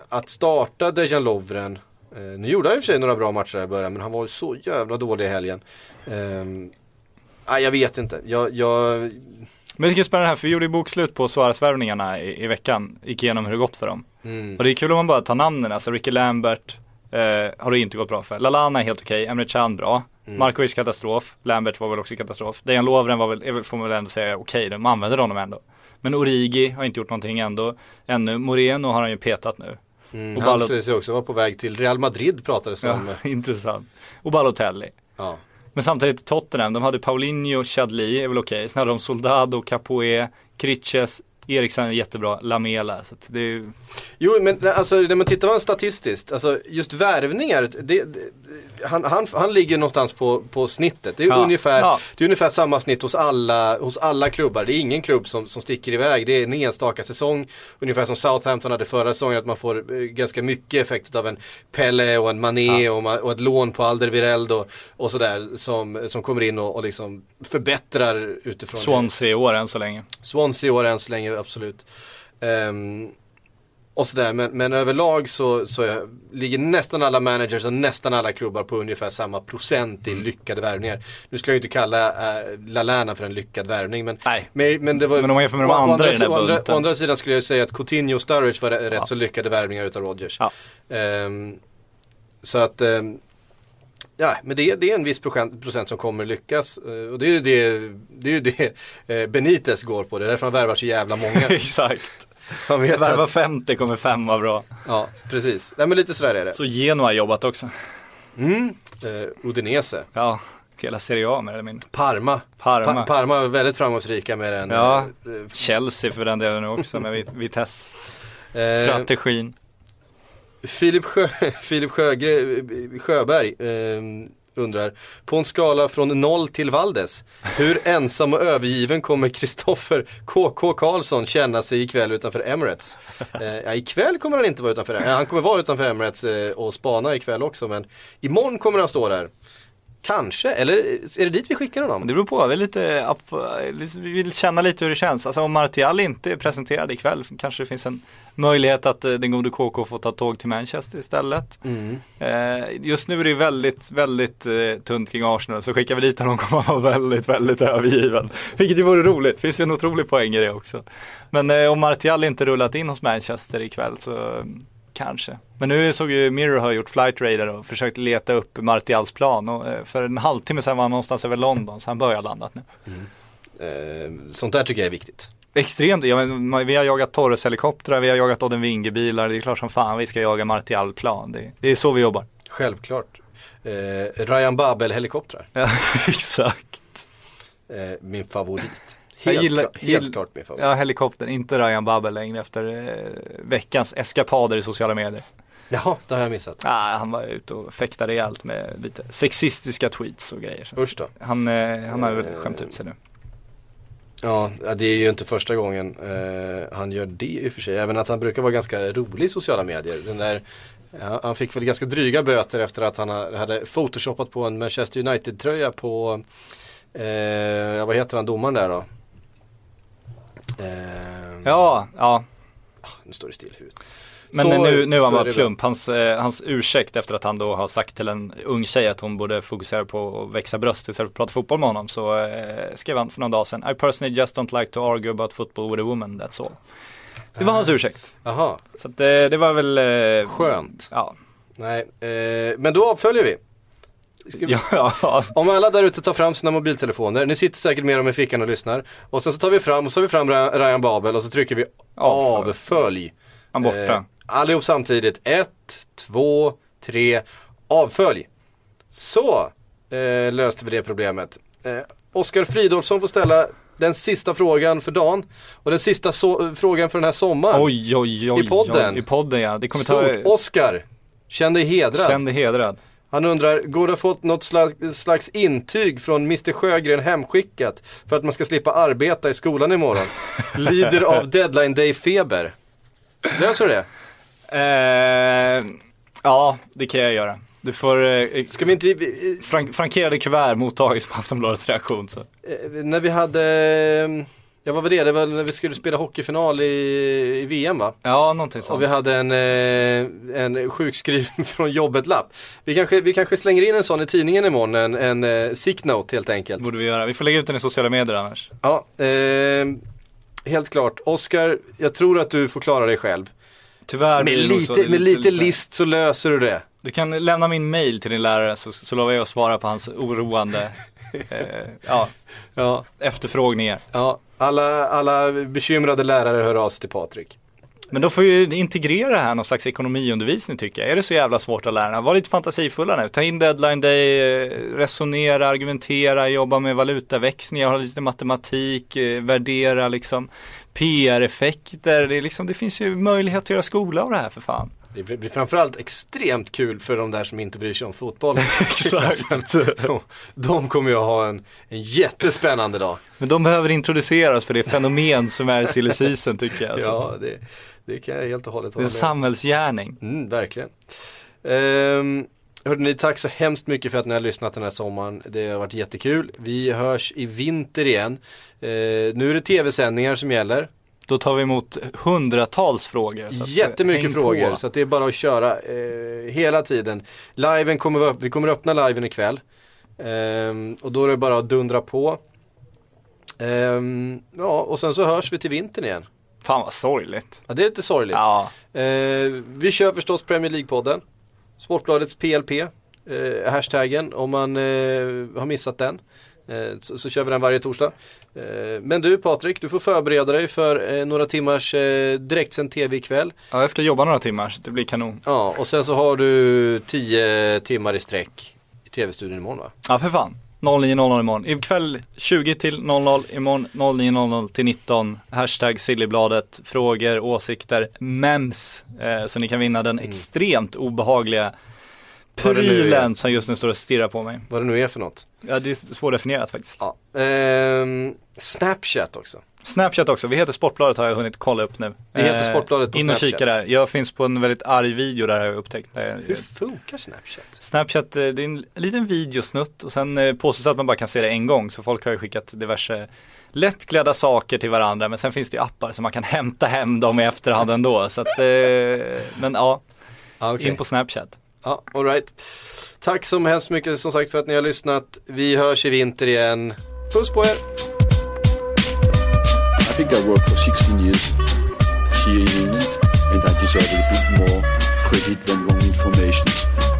att starta Dejan Lovren eh, Nu gjorde han i och för sig några bra matcher i början men han var ju så jävla dålig i helgen. Nej, Jag vet inte, jag, jag Men det är spännande här för vi gjorde ju bokslut på Suarez-värvningarna i, i veckan. Gick igenom hur det gått för dem. mm, Och det är kul om man bara tar namnen, alltså Ricky Lambert, Eh, har det inte gått bra för. Lalana är helt okej, Emre Can bra. Mm. Markovic katastrof, Lambert var väl också katastrof. Dejan Lovren var väl, får man väl ändå säga okej, de använder honom ändå. Men Origi har inte gjort någonting ändå, ännu. Moreno har han ju petat nu. Mm, Och han Ballot- sägs ju också vara på väg till Real Madrid pratades det Ja, om. intressant. Och Balotelli. Ja. Men samtidigt Tottenham, de hade Paulinho, Chadli är väl okej. Sen hade de Soldado, Capoe, Kritches, Eriksen är jättebra, Lamela. Så det är Jo men alltså när man tittar man statistiskt, alltså just värvningar, det, det, han, han, han ligger någonstans på, på snittet. Det är, Ja. ungefär, Ja. det är ungefär samma snitt hos alla, hos alla klubbar. Det är ingen klubb som, som sticker iväg. Det är en enstaka säsong. Ungefär som Southampton hade förra säsongen, att man får eh, ganska mycket effekt av en Pelle och en Mané och, ma- och ett lån på Alderweireld och, och sådär som, som kommer in och, och liksom förbättrar utifrån Swansea i år än så länge. Swansea i år än så länge, absolut. Ehm, och sådär, men, men överlag så, så är, ligger nästan alla managers och nästan alla klubbar på ungefär samma procent i Mm. lyckade värvningar. Nu skulle jag ju inte kalla äh, Lallana för en lyckad värvning, men, Nej. men, men det var Men om man jämför med de å andra i den här å andra, bunten. å andra sidan skulle jag säga att Coutinho och Sturridge var rätt Ja. så lyckade värvningar utav Rodgers. Ja. Ehm, så att ehm, Ja, men det, det är en viss procent, procent som kommer lyckas. Eh, och det är ju det, det, är ju det eh, Benitez går på. Det är därför han värvar så jävla många. Exakt. Han vet Värva att, 50 kommer fem vara bra. ja, precis. Nej men lite sådär är det. Så Genoa har jobbat också. Mm. Eh, Udinese. Ja, hela Serie A mer eller mindre. Parma. Parma. Pa- Parma är väldigt framgångsrika med den. Ja. eh, Chelsea för den delen nu också med Vit- Vitesse. eh, Strategin. Filip, Sjö, Filip Sjögre, Sjöberg eh, undrar, på en skala från noll till Valdes, hur ensam och övergiven kommer Kristoffer KK Karlsson känna sig ikväll utanför Emirates? Eh, ja, ikväll kommer han inte vara utanför, eh, han kommer vara utanför Emirates eh, och spana ikväll också, men imorgon kommer han stå där. Kanske, eller är det dit vi skickar honom? Det beror på, vi, lite, vi vill känna lite hur det känns. Alltså om Martial inte är presenterad ikväll kanske det finns en möjlighet att eh, den gode KK får ta tåg till Manchester istället. Mm. Eh, just nu är det väldigt, väldigt eh, tunt kring Arsenal så skickar vi dit honom kommer han vara väldigt, väldigt övergiven. Vilket ju vore roligt, finns ju en otrolig poäng i det också. Men om Martial inte rullat in hos Manchester ikväll så kanske. Men nu såg ju Mirror har gjort flight radar och försökt leta upp Martials plan och eh, för en halvtimme sedan var han någonstans över London så han börjar landat nu. Eh, sånt där tycker jag är viktigt. Extremt, ja, men, vi har jagat Torres helikoptrar, vi har jagat Odden Winge-bilar, det är klart som fan vi ska jaga Martial plan. Det, det är så vi jobbar. Självklart. Eh, Ryan Babel helikoptrar, Ja, exakt. eh, min favorit. Helt, gillar- klart, helt gill- klart min favorit. Ja, helikoptern, inte Ryan Babel längre efter eh, veckans eskapader i sociala medier. Jaha, det har jag missat. Ah, han var ute och fäktade rejält med lite sexistiska tweets och grejer. Usch då. Han, eh, han har väl skämt ut sig nu. Ja, det är ju inte första gången eh, han gör det i och för sig. Även att han brukar vara ganska rolig i sociala medier. Den där, ja, han fick väl ganska dryga böter efter att han ha- hade photoshoppat på en Manchester United-tröja på, eh, vad heter han, domaren där då? Eh, Ja, ja. Nu står det still huvudet. Men Så- nu, nu han det plump. Hans, eh, hans ursäkt efter att han då har sagt till en ung tjej att hon borde fokusera på att växa bröst istället för att prata fotboll med honom så eh, skrev han för någon dag sedan I personally just don't like to argue about football with a woman, that's all. Det var hans ursäkt. Jaha, Så att, eh, det var väl eh, skönt. Ja, Nej, eh, men då avföljer vi. Vi- ja. Om alla där ute tar fram sina mobiltelefoner, ni sitter säkert med dem i fickan och lyssnar. Och sen så tar vi fram, och så tar vi fram Ra- Ryan Babel och så trycker vi Avfölj. avfölj. han borta. Eh, allihop samtidigt. Ett, två, tre, avfölj. Så eh, löste vi det problemet. Eh, Oskar Fridolfsson får ställa den sista frågan för dagen. Och den sista so- frågan för den här sommaren. Oj, oj, oj. I podden. Oj, I podden ja. Det kommer Stort. ta, Oskar, känn dig hedrad. känn dig hedrad. Han undrar, går det att få något slags, slags intyg från Mr Sjögren hemskickat för att man ska slippa arbeta i skolan imorgon? Lider av deadline day-feber. Löser du det? Eh, ja, det kan jag göra. Du får eh, Ska vi inte, eh, frank frankerade kuvert mottagits på Aftonbladets reaktion. Så. eh, när vi hade, ja vad var det, det var när vi skulle spela hockeyfinal i, i VM va? Ja, någonting sånt. Och vi hade en, eh, en sjukskriven från jobbet-lapp. Vi kanske, vi kanske slänger in en sån i tidningen imorgon, en, en eh, sick note helt enkelt. borde vi göra. Vi får lägga ut den i sociala medier annars. Ja, eh, helt klart. Oskar, jag tror att du får klara dig själv. Tyvärr Med blir det nog så. lite, Det är med lite list så löser du det. Du kan lämna min mail till din lärare så, så lovar jag att svara på hans oroande eh, ja, Ja, efterfrågningar. ja. Alla, alla bekymrade lärare hör av sig till Patrik. Men då får ju integrera här någon slags ekonomiundervisning tycker jag. Är det så jävla svårt att lära? Var lite fantasifulla nu. Ta in deadline day, eh, resonera, argumentera, jobba med valutaväxlingar, ha lite matematik, eh, värdera liksom PR-effekter. Det, liksom, det finns ju möjlighet att göra skola av det här för fan. Det blir framförallt extremt kul för de där som inte bryr sig om fotboll. Exakt. de, de kommer ju ha en, en jättespännande dag. Men de behöver introduceras för det fenomen som är silly season tycker jag. Ja, det, det kan jag helt och hållet det är en hålla med samhällsgärning. Mm, verkligen. Hörde ni, tack så hemskt mycket för att ni har lyssnat den här sommaren. Det har varit jättekul. Vi hörs i vinter igen. Eh, nu är det tv-sändningar som gäller. Då tar vi emot hundratals frågor. så Jättemycket frågor. på. Så det är bara att köra eh, hela tiden. Liven kommer vi, upp, vi kommer öppna liven ikväll. Ehm, och då är det bara att dundra på. Ehm, ja, och sen så hörs vi till vintern igen. Fan vad sorgligt. Ja, det är lite sorgligt. Ja, Eh, vi kör förstås Premier League-podden. Sportbladets PLP. Eh, hashtaggen om man eh, har missat den. Eh, så, så kör vi den varje torsdag. Eh, men du Patrik, du får förbereda dig för eh, några timmars eh, direktsänd tv ikväll. ja, jag ska jobba några timmar det blir kanon. Ja, och sen så har du 10 timmar i sträck i tv-studion imorgon va? Ja för fan. 09.00 imorgon. Ikväll 20 till 00, imorgon 09.00 till 19. Hashtag Sillybladet, frågor, åsikter, mems. Eh, så ni kan vinna den extremt obehagliga Vad det nu är. Prylen som just nu står och stirrar på mig. Vad det nu är för något. Ja det är svårdefinierat faktiskt. Ja. Ehm, Snapchat också. Snapchat också, vi heter Sportbladet har jag hunnit kolla upp nu. Vi heter Eh, Sportbladet på In och Snapchat. kika där. Jag finns på en väldigt arg video där har jag upptäckt. Där Hur funkar Snapchat? Snapchat, eh, det är en liten videosnutt och sen eh, påstås att man bara kan se det en gång. Så folk har ju skickat diverse lättklädda saker till varandra. Men sen finns det ju appar så man kan hämta hem dem i efterhand ändå. Så att, men ja, Ah, okej. in på Snapchat. Ja, all right. Tack så hemskt mycket som sagt för att ni har lyssnat. Vi hörs i vinter igen. Puss på er! I think I worked for 16 years here in England, and I deserve a bit more credit than wrong information.